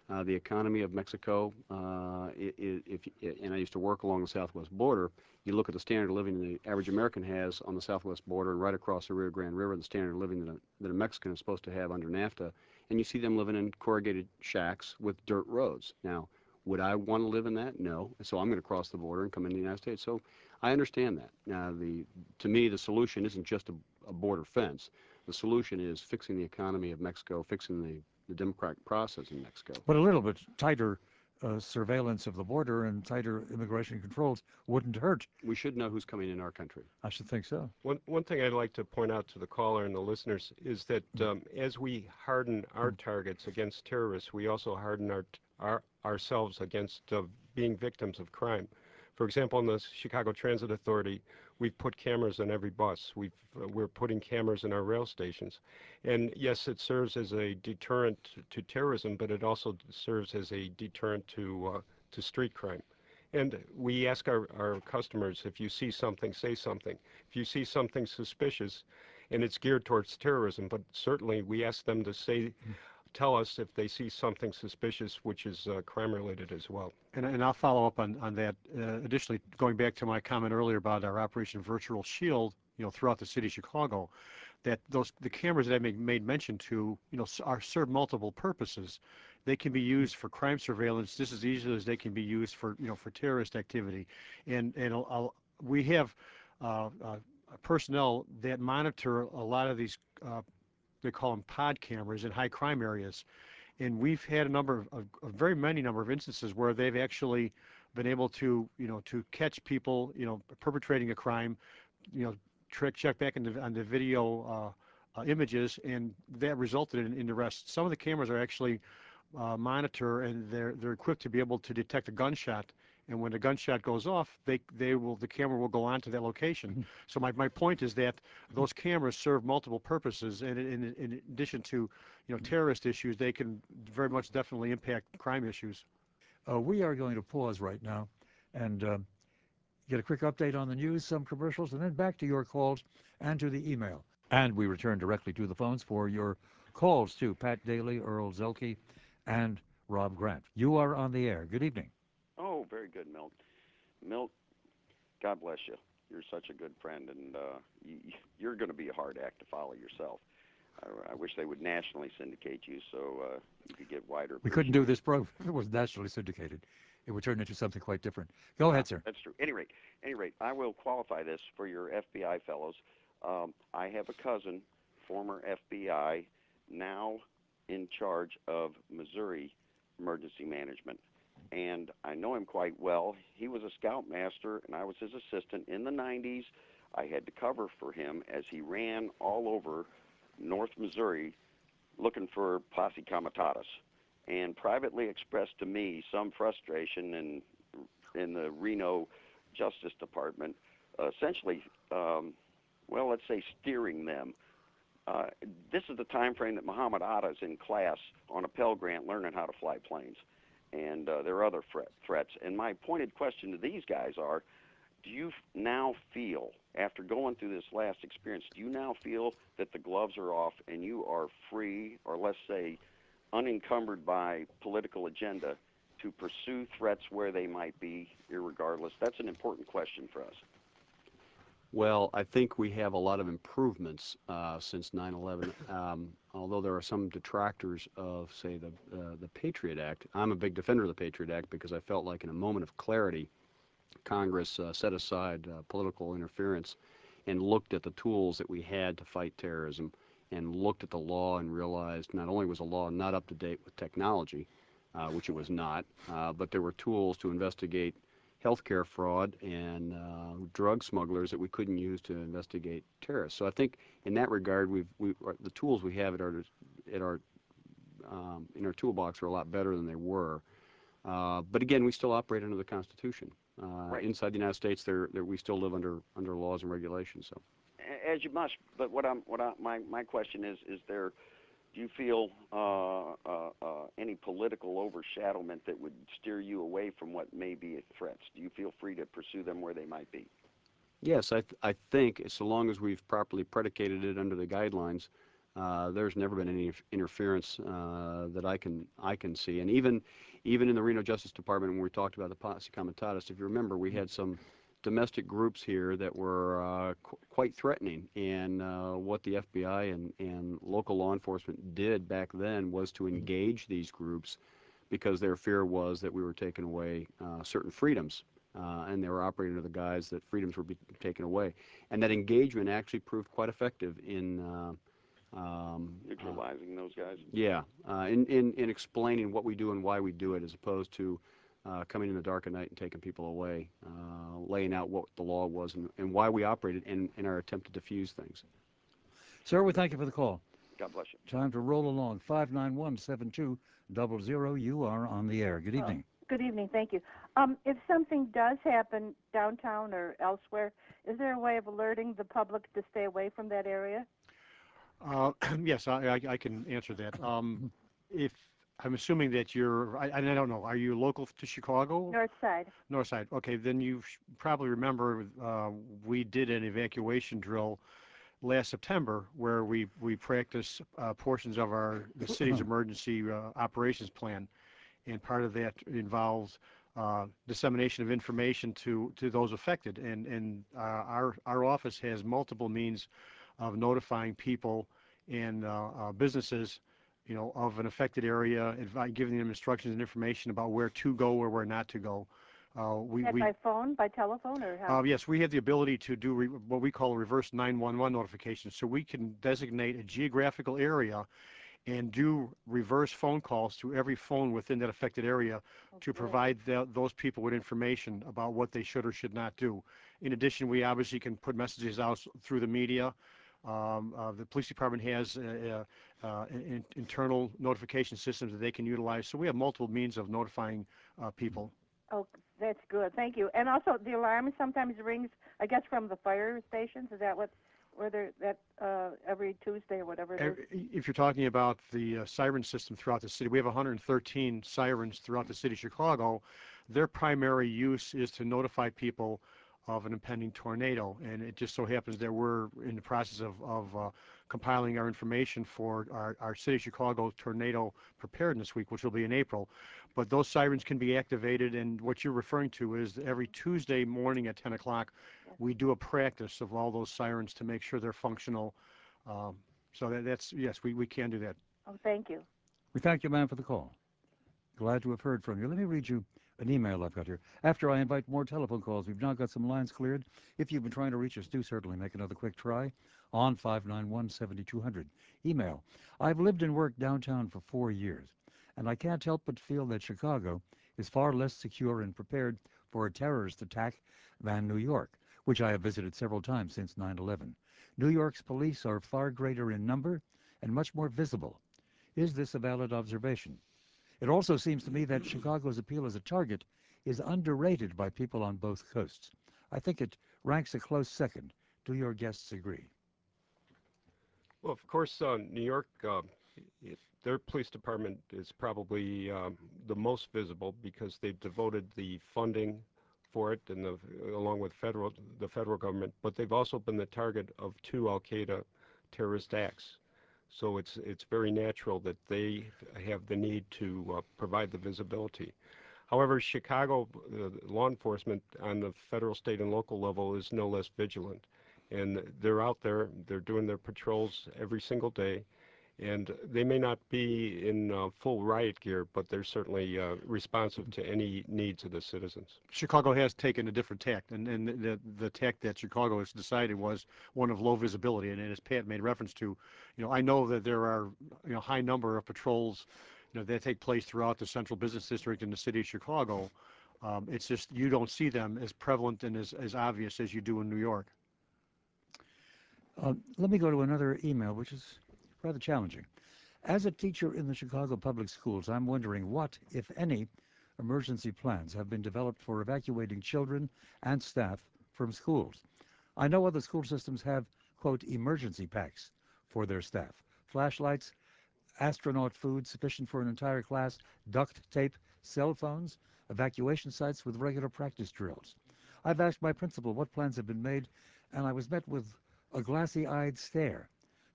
S2: uh, the economy of Mexico, uh, if, and I used to work along the southwest border, you look at the standard of living that the average American has on the southwest border and right across the Rio Grande River, the standard of living that a, that a Mexican is supposed to have under NAFTA, and you see them living in corrugated shacks with dirt roads. Now, would I want to live in that? No. So I'm going to cross the border and come into the United States. So I understand that. Now, the, to me, the solution isn't just a, a border fence. The solution is fixing the economy of Mexico, fixing the, the democratic process in Mexico.
S1: But a little bit tighter uh, surveillance of the border and tighter immigration controls wouldn't hurt.
S2: We should know who's coming in our country.
S1: I should think so.
S3: One, one thing I'd like to point out to the caller and the listeners is that um, as we harden our targets against terrorists, we also harden our, our ourselves against uh, being victims of crime. For example, in the Chicago Transit Authority, we've put cameras on every bus. We've, uh, we're putting cameras in our rail stations. And yes, it serves as a deterrent to, terrorism, but it also serves as a deterrent to, uh, to street crime. And we ask our, our customers, if you see something, say something. If you see something suspicious, and it's geared towards terrorism, but certainly we ask them to say tell us if they see something suspicious, which is uh, crime related as well.
S4: And, and I'll follow up on, on that. Uh, additionally, going back to my comment earlier about our Operation Virtual Shield, you know, throughout the city of Chicago, that those the cameras that I made, made mention to, you know, are serve multiple purposes. They can be used for crime surveillance just as easily as they can be used for, you know, for terrorist activity. And and I'll, we have uh, personnel that monitor a lot of these. They call them pod cameras in high crime areas, and we've had a number of, a very many number of instances where they've actually been able to, you know, to catch people, you know, perpetrating a crime, you know, trick check back into on the video uh, uh, images, and that resulted in, in arrests. Some of the cameras are actually uh, monitor, and they're they're equipped to be able to detect a gunshot. And when the gunshot goes off, they they will the camera will go on to that location. Mm-hmm. So my, my point is that those cameras serve multiple purposes, and in, in addition to you know terrorist issues, they can very much definitely impact crime issues.
S1: Uh, we are going to pause right now, and uh, get a quick update on the news, some commercials, and then back to your calls and to the email. And we return directly to the phones for your calls to Pat Daly, Earl Zelke, and Rob Grant. You are on the air. Good evening.
S6: Very good, Milt. Milt, God bless you. You're such a good friend, and uh, you, you're going to be a hard act to follow yourself. I, I wish they would nationally syndicate you so uh, you could get wider.
S1: We couldn't do this program if it was nationally syndicated. It would turn into something quite different. Go ahead, sir.
S6: That's true. Any rate, any rate, I will qualify this for your FBI fellows. Um, I have a cousin, former FBI, now in charge of Missouri emergency management. And I know him quite well. He was a scoutmaster, and I was his assistant in the 90s. I had to cover for him as he ran all over North Missouri looking for posse comitatus and privately expressed to me some frustration in in the Reno Justice Department, uh, essentially, um, well, let's say steering them. Uh, this is the time frame that Muhammad Atta is in class on a Pell Grant learning how to fly planes, and uh, there are other threat, threats. And my pointed question to these guys are, do you now feel, after going through this last experience, do you now feel that the gloves are off and you are free, or let's say, unencumbered by political agenda to pursue threats where they might be, irregardless? That's an important question for us.
S2: Well, I think we have a lot of improvements uh, since 9/11. Um, although there are some detractors of, say, the uh, the Patriot Act, I'm a big defender of the Patriot Act because I felt like in a moment of clarity, Congress uh, set aside political interference and looked at the tools that we had to fight terrorism and looked at the law and realized not only was the law not up to date with technology, which it was not, but there were tools to investigate healthcare fraud and uh, drug smugglers that we couldn't use to investigate terrorists. So I think in that regard, we've, we the tools we have at our at our um, in our toolbox are a lot better than they were. Uh, but again, we still operate under the Constitution. Uh. Inside the United States, there, there, we still live under under laws and regulations. So
S6: as you must. But what I'm, what I, my my question is, is there, do you feel uh, uh, uh, any political overshadowment that would steer you away from what may be threats? Do you feel free to pursue them where they might be?
S2: Yes, I th I think so long as we've properly predicated it under the guidelines, uh, there's never been any interference uh, that I can I can see. And even even in the Reno Justice Department, when we talked about the posse comitatus, if you remember, we had some domestic groups here that were uh, qu quite threatening. And uh, what the FBI and, and local law enforcement did back then was to engage these groups because their fear was that we were taking away uh, certain freedoms. Uh, and they were operating under the guise that freedoms were being taken away. And that engagement actually proved quite effective in uh,
S6: um, neutralizing those guys.
S2: Yeah, uh, in, in in explaining what we do and why we do it, as opposed to uh, coming in the dark at night and taking people away, uh, laying out what the law was and, and why we operated in, in our attempt to diffuse things.
S1: Sir, we thank you for the call.
S6: God bless you.
S1: Time to roll along. 591-7200. You are on the air. Good
S7: oh,
S1: evening.
S7: Good evening. Thank you. Um, if something does happen downtown or elsewhere, is there a way of alerting the public to stay away from that area?
S4: Uh, *clears throat* yes, I, I, I, can answer that. Um, *laughs* if I'm assuming that you're, I, I don't know, are you local to Chicago?
S7: North side.
S4: North side. Okay, then you probably remember uh, we did an evacuation drill last September where we, we practiced uh, portions of our, the city's emergency uh, operations plan. And part of that involves uh, dissemination of information to, to those affected. And, and uh, our, our office has multiple means of notifying people and uh, uh, businesses, you know, of an affected area, advi- giving them instructions and information about where to go or where not to go. Uh, we, we,
S7: by phone, by telephone, or how?
S4: uh, yes, we have the ability to do re- what we call a reverse 911 notifications. So we can designate a geographical area and do reverse phone calls to every phone within that affected area to provide tho- those people with information about what they should or should not do. In addition, we obviously can put messages out through the media. Um, uh, the police department has uh, uh, uh, in- internal notification systems that they can utilize. So we have multiple means of notifying uh, people.
S7: Oh, that's good. Thank you. And also, the alarm sometimes rings. I guess from the fire stations. Is that what? Whether that uh, every Tuesday or whatever.
S4: If you're talking about the siren system throughout the city, we have 113 sirens throughout the city of Chicago. Their primary use is to notify people of an impending tornado. And it just so happens that we're in the process of, of uh, compiling our information for our, our City of Chicago Tornado Preparedness Week, which will be in April. But those sirens can be activated, and what you're referring to is every Tuesday morning at 10 o'clock, we do a practice of all those sirens to make sure they're functional. Um, so that, that's, yes, we, we can do that.
S7: Oh, thank you.
S1: We thank you, ma'am, for the call. Glad to have heard from you. Let me read you an email I've got here. After I invite more telephone calls, we've now got some lines cleared. If you've been trying to reach us, do certainly make another quick try on 591 7200. Email I've lived and worked downtown for four years, and I can't help but feel that Chicago is far less secure and prepared for a terrorist attack than New York, which I have visited several times since 9 11. New York's police are far greater in number and much more visible. Is this a valid observation? It also seems to me that Chicago's appeal as a target is underrated by people on both coasts. I think it ranks a close second. Do your guests agree?
S3: Well, of course, uh, New York, uh, it, their police department is probably um, the most visible because they've devoted the funding for it, and the, along with federal the federal government. But they've also been the target of two Al Qaeda terrorist acts. So it's it's very natural that they have the need to uh, provide the visibility. However, Chicago uh, law enforcement on the federal, state, and local level is no less vigilant, and they're out there. They're doing their patrols every single day, and they may not be in uh, full riot gear, but they're certainly uh, responsive to any needs of the citizens.
S4: Chicago has taken a different tact, and, and the, the tact that Chicago has decided was one of low visibility. And as Pat made reference to, you know, I know that there are, you know, high number of patrols, you know, that take place throughout the central business district in the city of Chicago. Um, it's just you don't see them as prevalent and as, as obvious as you do in New York.
S1: Uh, let me go to another email, which is rather challenging. As a teacher in the Chicago public schools, I'm wondering what, if any, emergency plans have been developed for evacuating children and staff from schools. I know other school systems have, quote, emergency packs for their staff flashlights, astronaut food sufficient for an entire class, duct tape, cell phones, evacuation sites with regular practice drills. I've asked my principal what plans have been made, and I was met with a glassy eyed stare.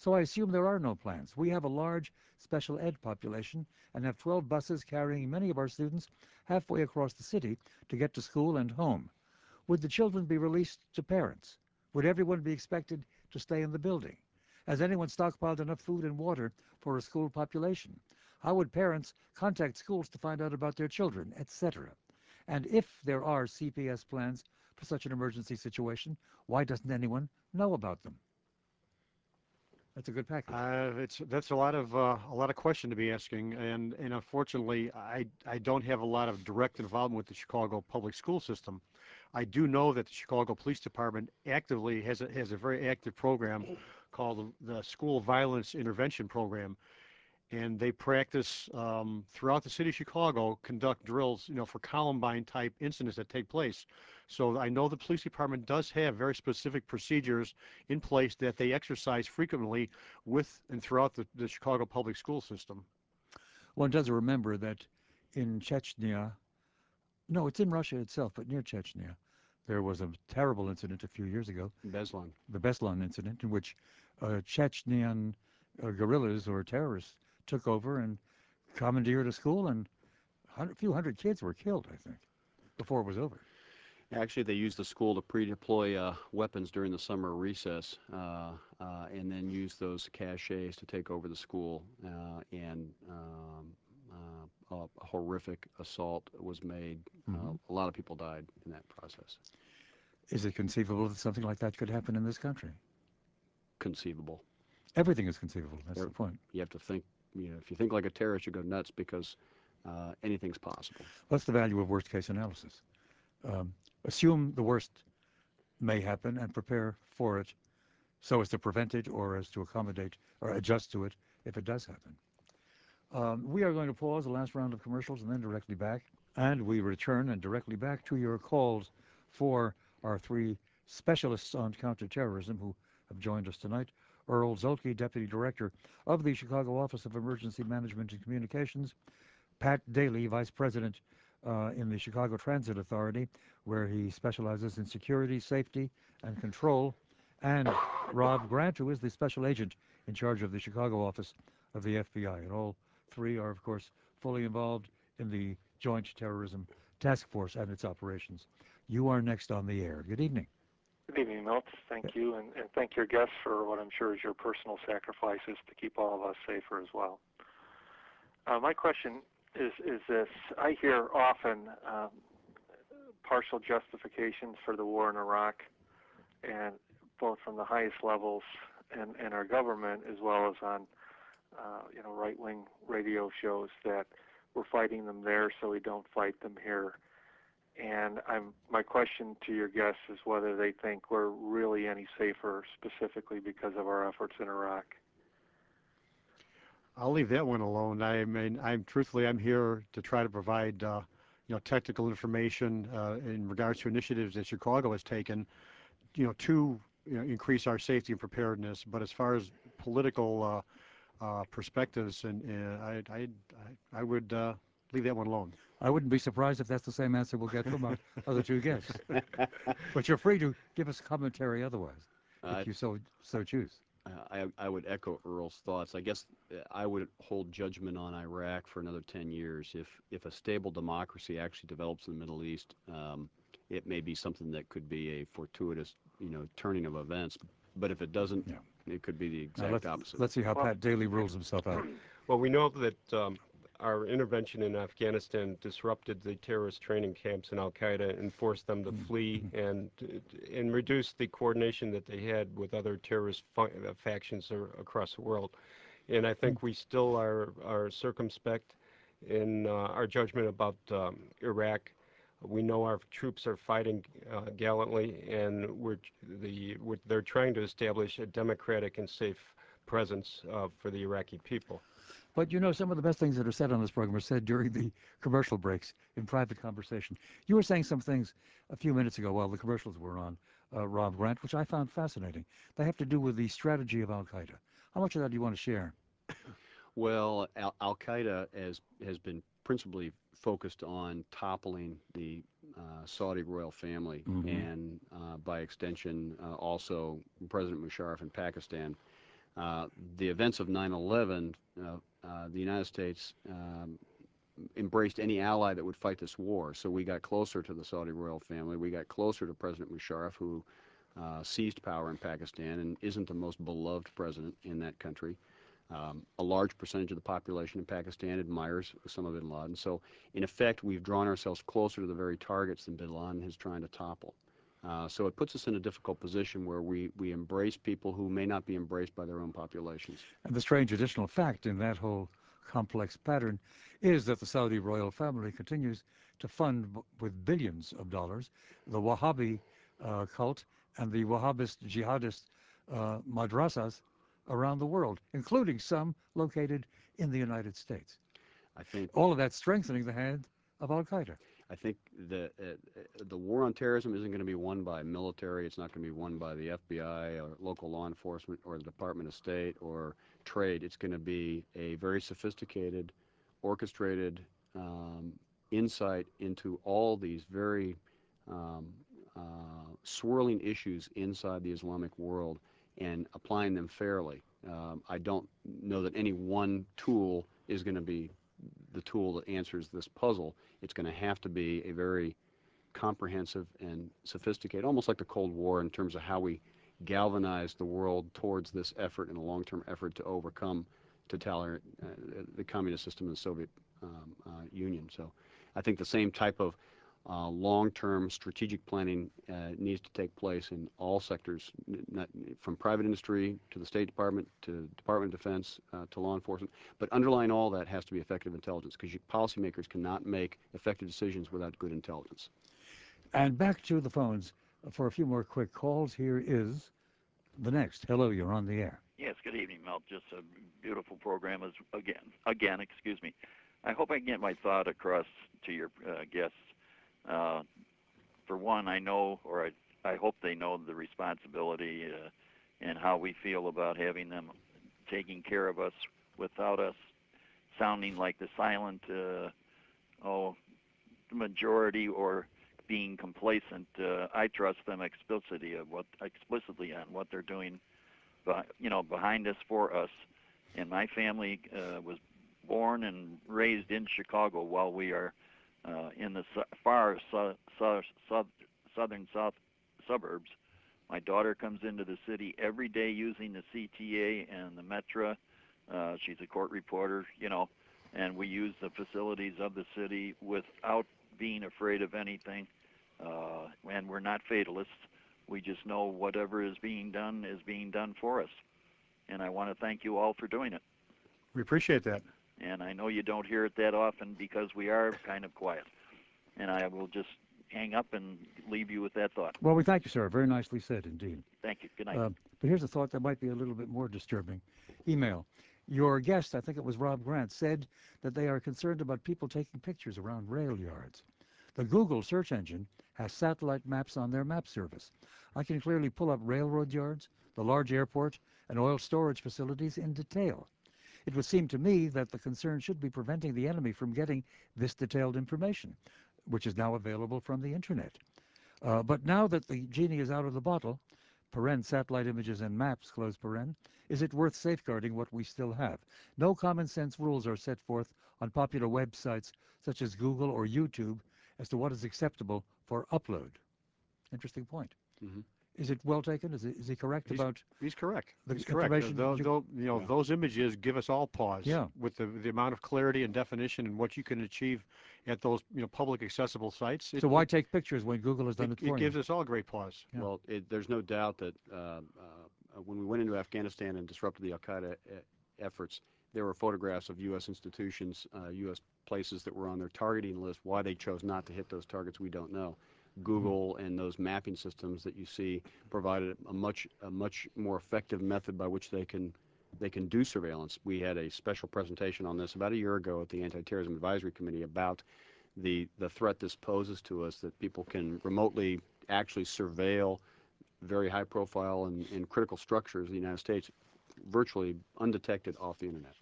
S1: So I assume there are no plans. We have a large special ed population and have 12 buses carrying many of our students halfway across the city to get to school and home. Would the children be released to parents? Would everyone be expected to stay in the building? Has anyone stockpiled enough food and water for a school population? How would parents contact schools to find out about their children, etc.? And if there are CPS plans for such an emergency situation, why doesn't anyone know about them? That's a good package.
S4: Uh, it's that's a lot of uh, a lot of question to be asking, and and unfortunately, I I don't have a lot of direct involvement with the Chicago public school system. I do know that the Chicago Police Department actively has a has a very active program called the School Violence Intervention Program, and they practice um, throughout the city of Chicago, conduct drills, you know, for Columbine type incidents that take place. So I know the police department does have very specific procedures in place that they exercise frequently with and throughout the, the Chicago public school system.
S1: One does remember that in Chechnya, no, it's in Russia itself, but near Chechnya, There was a terrible incident a few years ago,
S2: Beslan.
S1: the Beslan incident, in which uh, Chechnyan uh, guerrillas or terrorists took over and commandeered a school, and a few hundred kids were killed, I think, before it was over.
S2: Actually, they used the school to pre-deploy uh, weapons during the summer recess, uh, uh, and then use those caches to take over the school. Uh, and um, uh, a, horrific assault was made.
S1: Mhm.
S2: a lot of people died in that process.
S1: Is it conceivable that something like that could happen in this country?
S2: Conceivable.
S1: Everything is conceivable. That's
S2: There-
S1: the point.
S2: You have to think. You know, if you think like a terrorist, you go nuts because uh, anything's possible.
S1: What's the value of worst case analysis? Um, assume the worst may happen and prepare for it so as to prevent it or as to accommodate or adjust to it if it does happen. Um, we are going to pause the last round of commercials and then directly back. And we return and directly back to your calls for our three specialists on counterterrorism who have joined us tonight. Earl Zelke, Deputy Director of the Chicago Office of Emergency Management and Communications. Pat Daly, Vice President uh, in the Chicago Transit Authority, where he specializes in security, safety, and control. And Rob Grant, who is the Special Agent in charge of the Chicago office of the FBI. And all three are, of course, fully involved in the Joint Terrorism Task Force and its operations. You are next on the air. Good evening.
S8: Good evening, Milt. Thank you, and, and thank your guests for what I'm sure is your personal sacrifices to keep all of us safer as well. Uh, my question is is this: I hear often um, partial justifications for the war in Iraq, and both from the highest levels in, in our government as well as on uh, you know right-wing radio shows that we're fighting them there so we don't fight them here. And my question to your guests is whether they think we're really any safer specifically because of our efforts in Iraq.
S4: I'll leave that one alone. I mean, I'm truthfully, I'm here to try to provide, uh, you know, technical information uh, in regards to initiatives that Chicago has taken, you know, to you know, increase our safety and preparedness. But as far as political uh, uh, perspectives, and, and I, I, I, I would uh, leave that one alone.
S1: I wouldn't be surprised if that's the same answer we'll get from our *laughs* other two guests. but you're free to give us commentary otherwise, if
S2: Uh,
S1: you so so choose.
S2: I, I would echo Earl's thoughts. I guess uh, I would hold judgment on Iraq for another 10 years. If, if a stable democracy actually develops in the Middle East, um, it may be something that could be a fortuitous, you know, turning of events. But if it doesn't,
S1: Yeah.
S2: it could be the
S1: Now
S2: exact
S1: let's,
S2: opposite.
S1: let's see how
S8: Well-
S1: Pat Daly rules himself out.
S3: Well, we know that um, our intervention in Afghanistan disrupted the terrorist training camps in Al Qaeda and forced them to flee and and reduced the coordination that they had with other terrorist uh, factions across the world. And I think we still are are circumspect in uh, our judgment about um, Iraq. We know our troops are fighting uh, gallantly, and we're the we're, they're trying to establish a democratic and safe presence uh, for the Iraqi people.
S1: But you know, some of the best things that are said on this program are said during the commercial breaks in private conversation. You were saying some things a few minutes ago while the commercials were on, uh, Rob Grant, which I found fascinating. They have to do with the strategy of Al Qaeda. How much of that do you want to share? *coughs*
S2: Well, Al, Al Qaeda has has been principally focused on toppling the uh, Saudi royal family,
S1: Mhm.
S2: and uh, by extension, uh, also President Musharraf in Pakistan. Uh, the events of 9/11, uh, uh, the United States um, embraced any ally that would fight this war. So we got closer to the Saudi royal family. We got closer to President Musharraf, who uh, seized power in Pakistan and isn't the most beloved president in that country. Um, a large percentage of the population in Pakistan admires Osama bin Laden. So, in effect, we've drawn ourselves closer to the very targets that bin Laden is trying to topple. Uh, so it puts us in a difficult position where we, we embrace people who may not be embraced by their own populations.
S1: And the strange additional fact in that whole complex pattern is that the Saudi royal family continues to fund with billions of dollars the Wahhabi uh, cult and the Wahhabist jihadist uh, madrasas around the world, including some located in the United States.
S2: I think
S1: All of that strengthening the hand of Al Qaeda.
S2: I think the uh, uh, the war on terrorism isn't going to be won by military. It's not going to be won by the FBI or local law enforcement or the Department of State or trade. It's going to be a very sophisticated, orchestrated um, insight into all these very um, swirling issues inside the Islamic world and applying them fairly. Um, I don't know that any one tool is going to be the tool that answers this puzzle. It's going to have to be a very comprehensive and sophisticated, almost like the Cold War in terms of how we galvanize the world towards this effort and a long-term effort to overcome totalitarian, uh, the communist system in the Soviet um, uh, Union. So I think the same type of long-term strategic planning uh, needs to take place in all sectors, not, from private industry to the State Department to Department of Defense uh, to law enforcement. But underlying all that has to be effective intelligence because policymakers cannot make effective decisions without good intelligence.
S1: And back to the phones for a few more quick calls. Here is the next. Hello, you're on the air.
S9: Yes, good evening, Mel. Just a beautiful program as again. Again, excuse me. I hope I can get my thought across to your uh, guests uh, for one, I know, or I, I hope they know the responsibility uh, and how we feel about having them taking care of us without us sounding like the silent, uh, oh, majority or being complacent. Uh, I trust them explicitly of what explicitly on what they're doing, but you know, behind us for us. And my family uh, was born and raised in Chicago while we are in the su- far su- su- su- southern south suburbs. My daughter comes into the city every day using the CTA and the Metra. Uh, she's a court reporter, you know, and we use the facilities of the city without being afraid of anything. Uh, and we're not fatalists. We just know whatever is being done is being done for us. And I want to thank you all for doing it.
S4: We appreciate that
S9: and I know you don't hear it that often because we are kind of quiet. And I will just hang up and leave you with that thought.
S1: Well, we thank you, sir. Very nicely said indeed.
S9: Thank you. Good night.
S1: Uh, but here's a thought that might be a little bit more disturbing. Email. Your guest, I think it was Rob Grant, said that they are concerned about people taking pictures around rail yards. The Google search engine has satellite maps on their map service. I can clearly pull up railroad yards, the large airport, and oil storage facilities in detail. It would seem to me that the concern should be preventing the enemy from getting this detailed information, which is now available from the internet. Uh, but now that the genie is out of the bottle, paren satellite images and maps, close paren, is it worth safeguarding what we still have? No common sense rules are set forth on popular websites such as Google or YouTube as to what is acceptable for upload. Interesting point. Mm-hmm. Is it well taken? Is, it, is he correct
S4: he's,
S1: about?
S4: He's correct. The he's correct. Those, you, you know, yeah. those images give us all pause.
S1: Yeah.
S4: With the the amount of clarity and definition and what you can achieve at those you know public accessible sites.
S1: It, so why take pictures when Google has done
S4: it,
S1: it for
S4: It gives us all great pause.
S2: Yeah. Well, there's no doubt that uh, uh, when we went into Afghanistan and disrupted the Al Qaeda uh, efforts, there were photographs of U.S. institutions, uh, U.S. places that were on their targeting list. Why they chose not to hit those targets, we don't know. Mm-hmm. Google and those mapping systems that you see provided a much a much more effective method by which they can they can do surveillance. We had a special presentation on this about a year ago at the Anti-Terrorism Advisory Committee about the the threat this poses to us that people can remotely actually surveil very high profile and, and critical structures in the United States virtually undetected off the internet.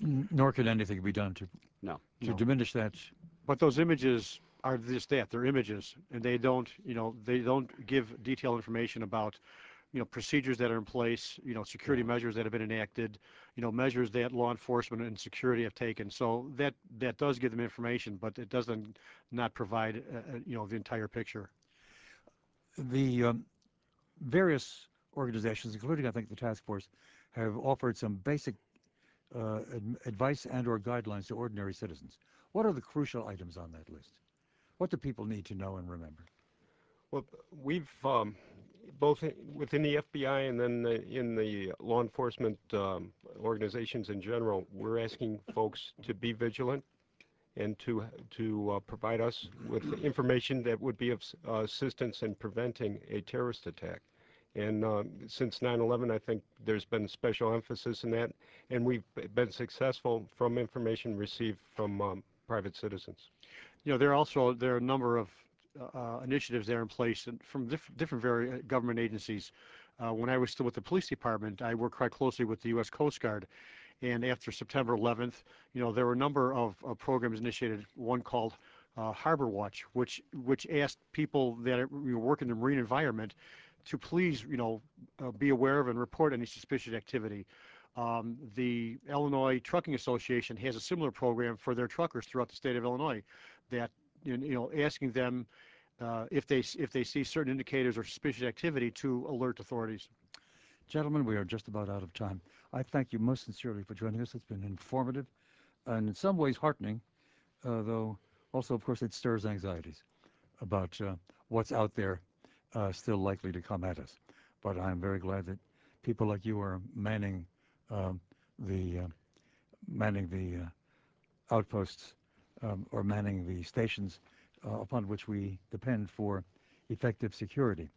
S1: Nor can anything be done to
S2: no.
S1: to
S4: no.
S1: diminish that.
S4: But those images are just that they're images and they don't you know they don't give detailed information about you know procedures that are in place you know security measures that have been enacted you know measures that law enforcement and security have taken. So that that does give them information but it doesn't not provide uh, uh you know the entire picture.
S1: The um, various organizations including i think the task force have offered some basic uh, advice and or guidelines to ordinary citizens. What are the crucial items on that list what do people need to know and remember?
S3: Well, we've um, both within the FBI and then the, in the law enforcement um, organizations in general, we're asking folks to be vigilant and to to uh, provide us with information that would be of uh, assistance in preventing a terrorist attack. And um, since 9/11, I think there's been special emphasis in that, and we've been successful from information received from um, private citizens
S4: you know, there are also there are a number of uh, uh initiatives there in place and from diff different very uh, government agencies. When I was still with the police department, I worked quite closely with the U.S. Coast Guard, and after September 11th, you know, there were a number of, of programs initiated. One called uh, Harbor Watch, which which asked people that work in the marine environment to please, you know, uh, be aware of and report any suspicious activity. Um, the Illinois Trucking Association has a similar program for their truckers throughout the state of Illinois, that you know, asking them uh, if they if they see certain indicators or suspicious activity to alert authorities.
S1: Gentlemen, we are just about out of time. I thank you most sincerely for joining us. It's been informative and in some ways heartening, uh, though also, of course, it stirs anxieties about uh, what's out there uh, still likely to come at us. But I'm very glad that people like you are manning um, the uh, manning the uh, outposts or manning the stations uh, upon which we depend for effective security.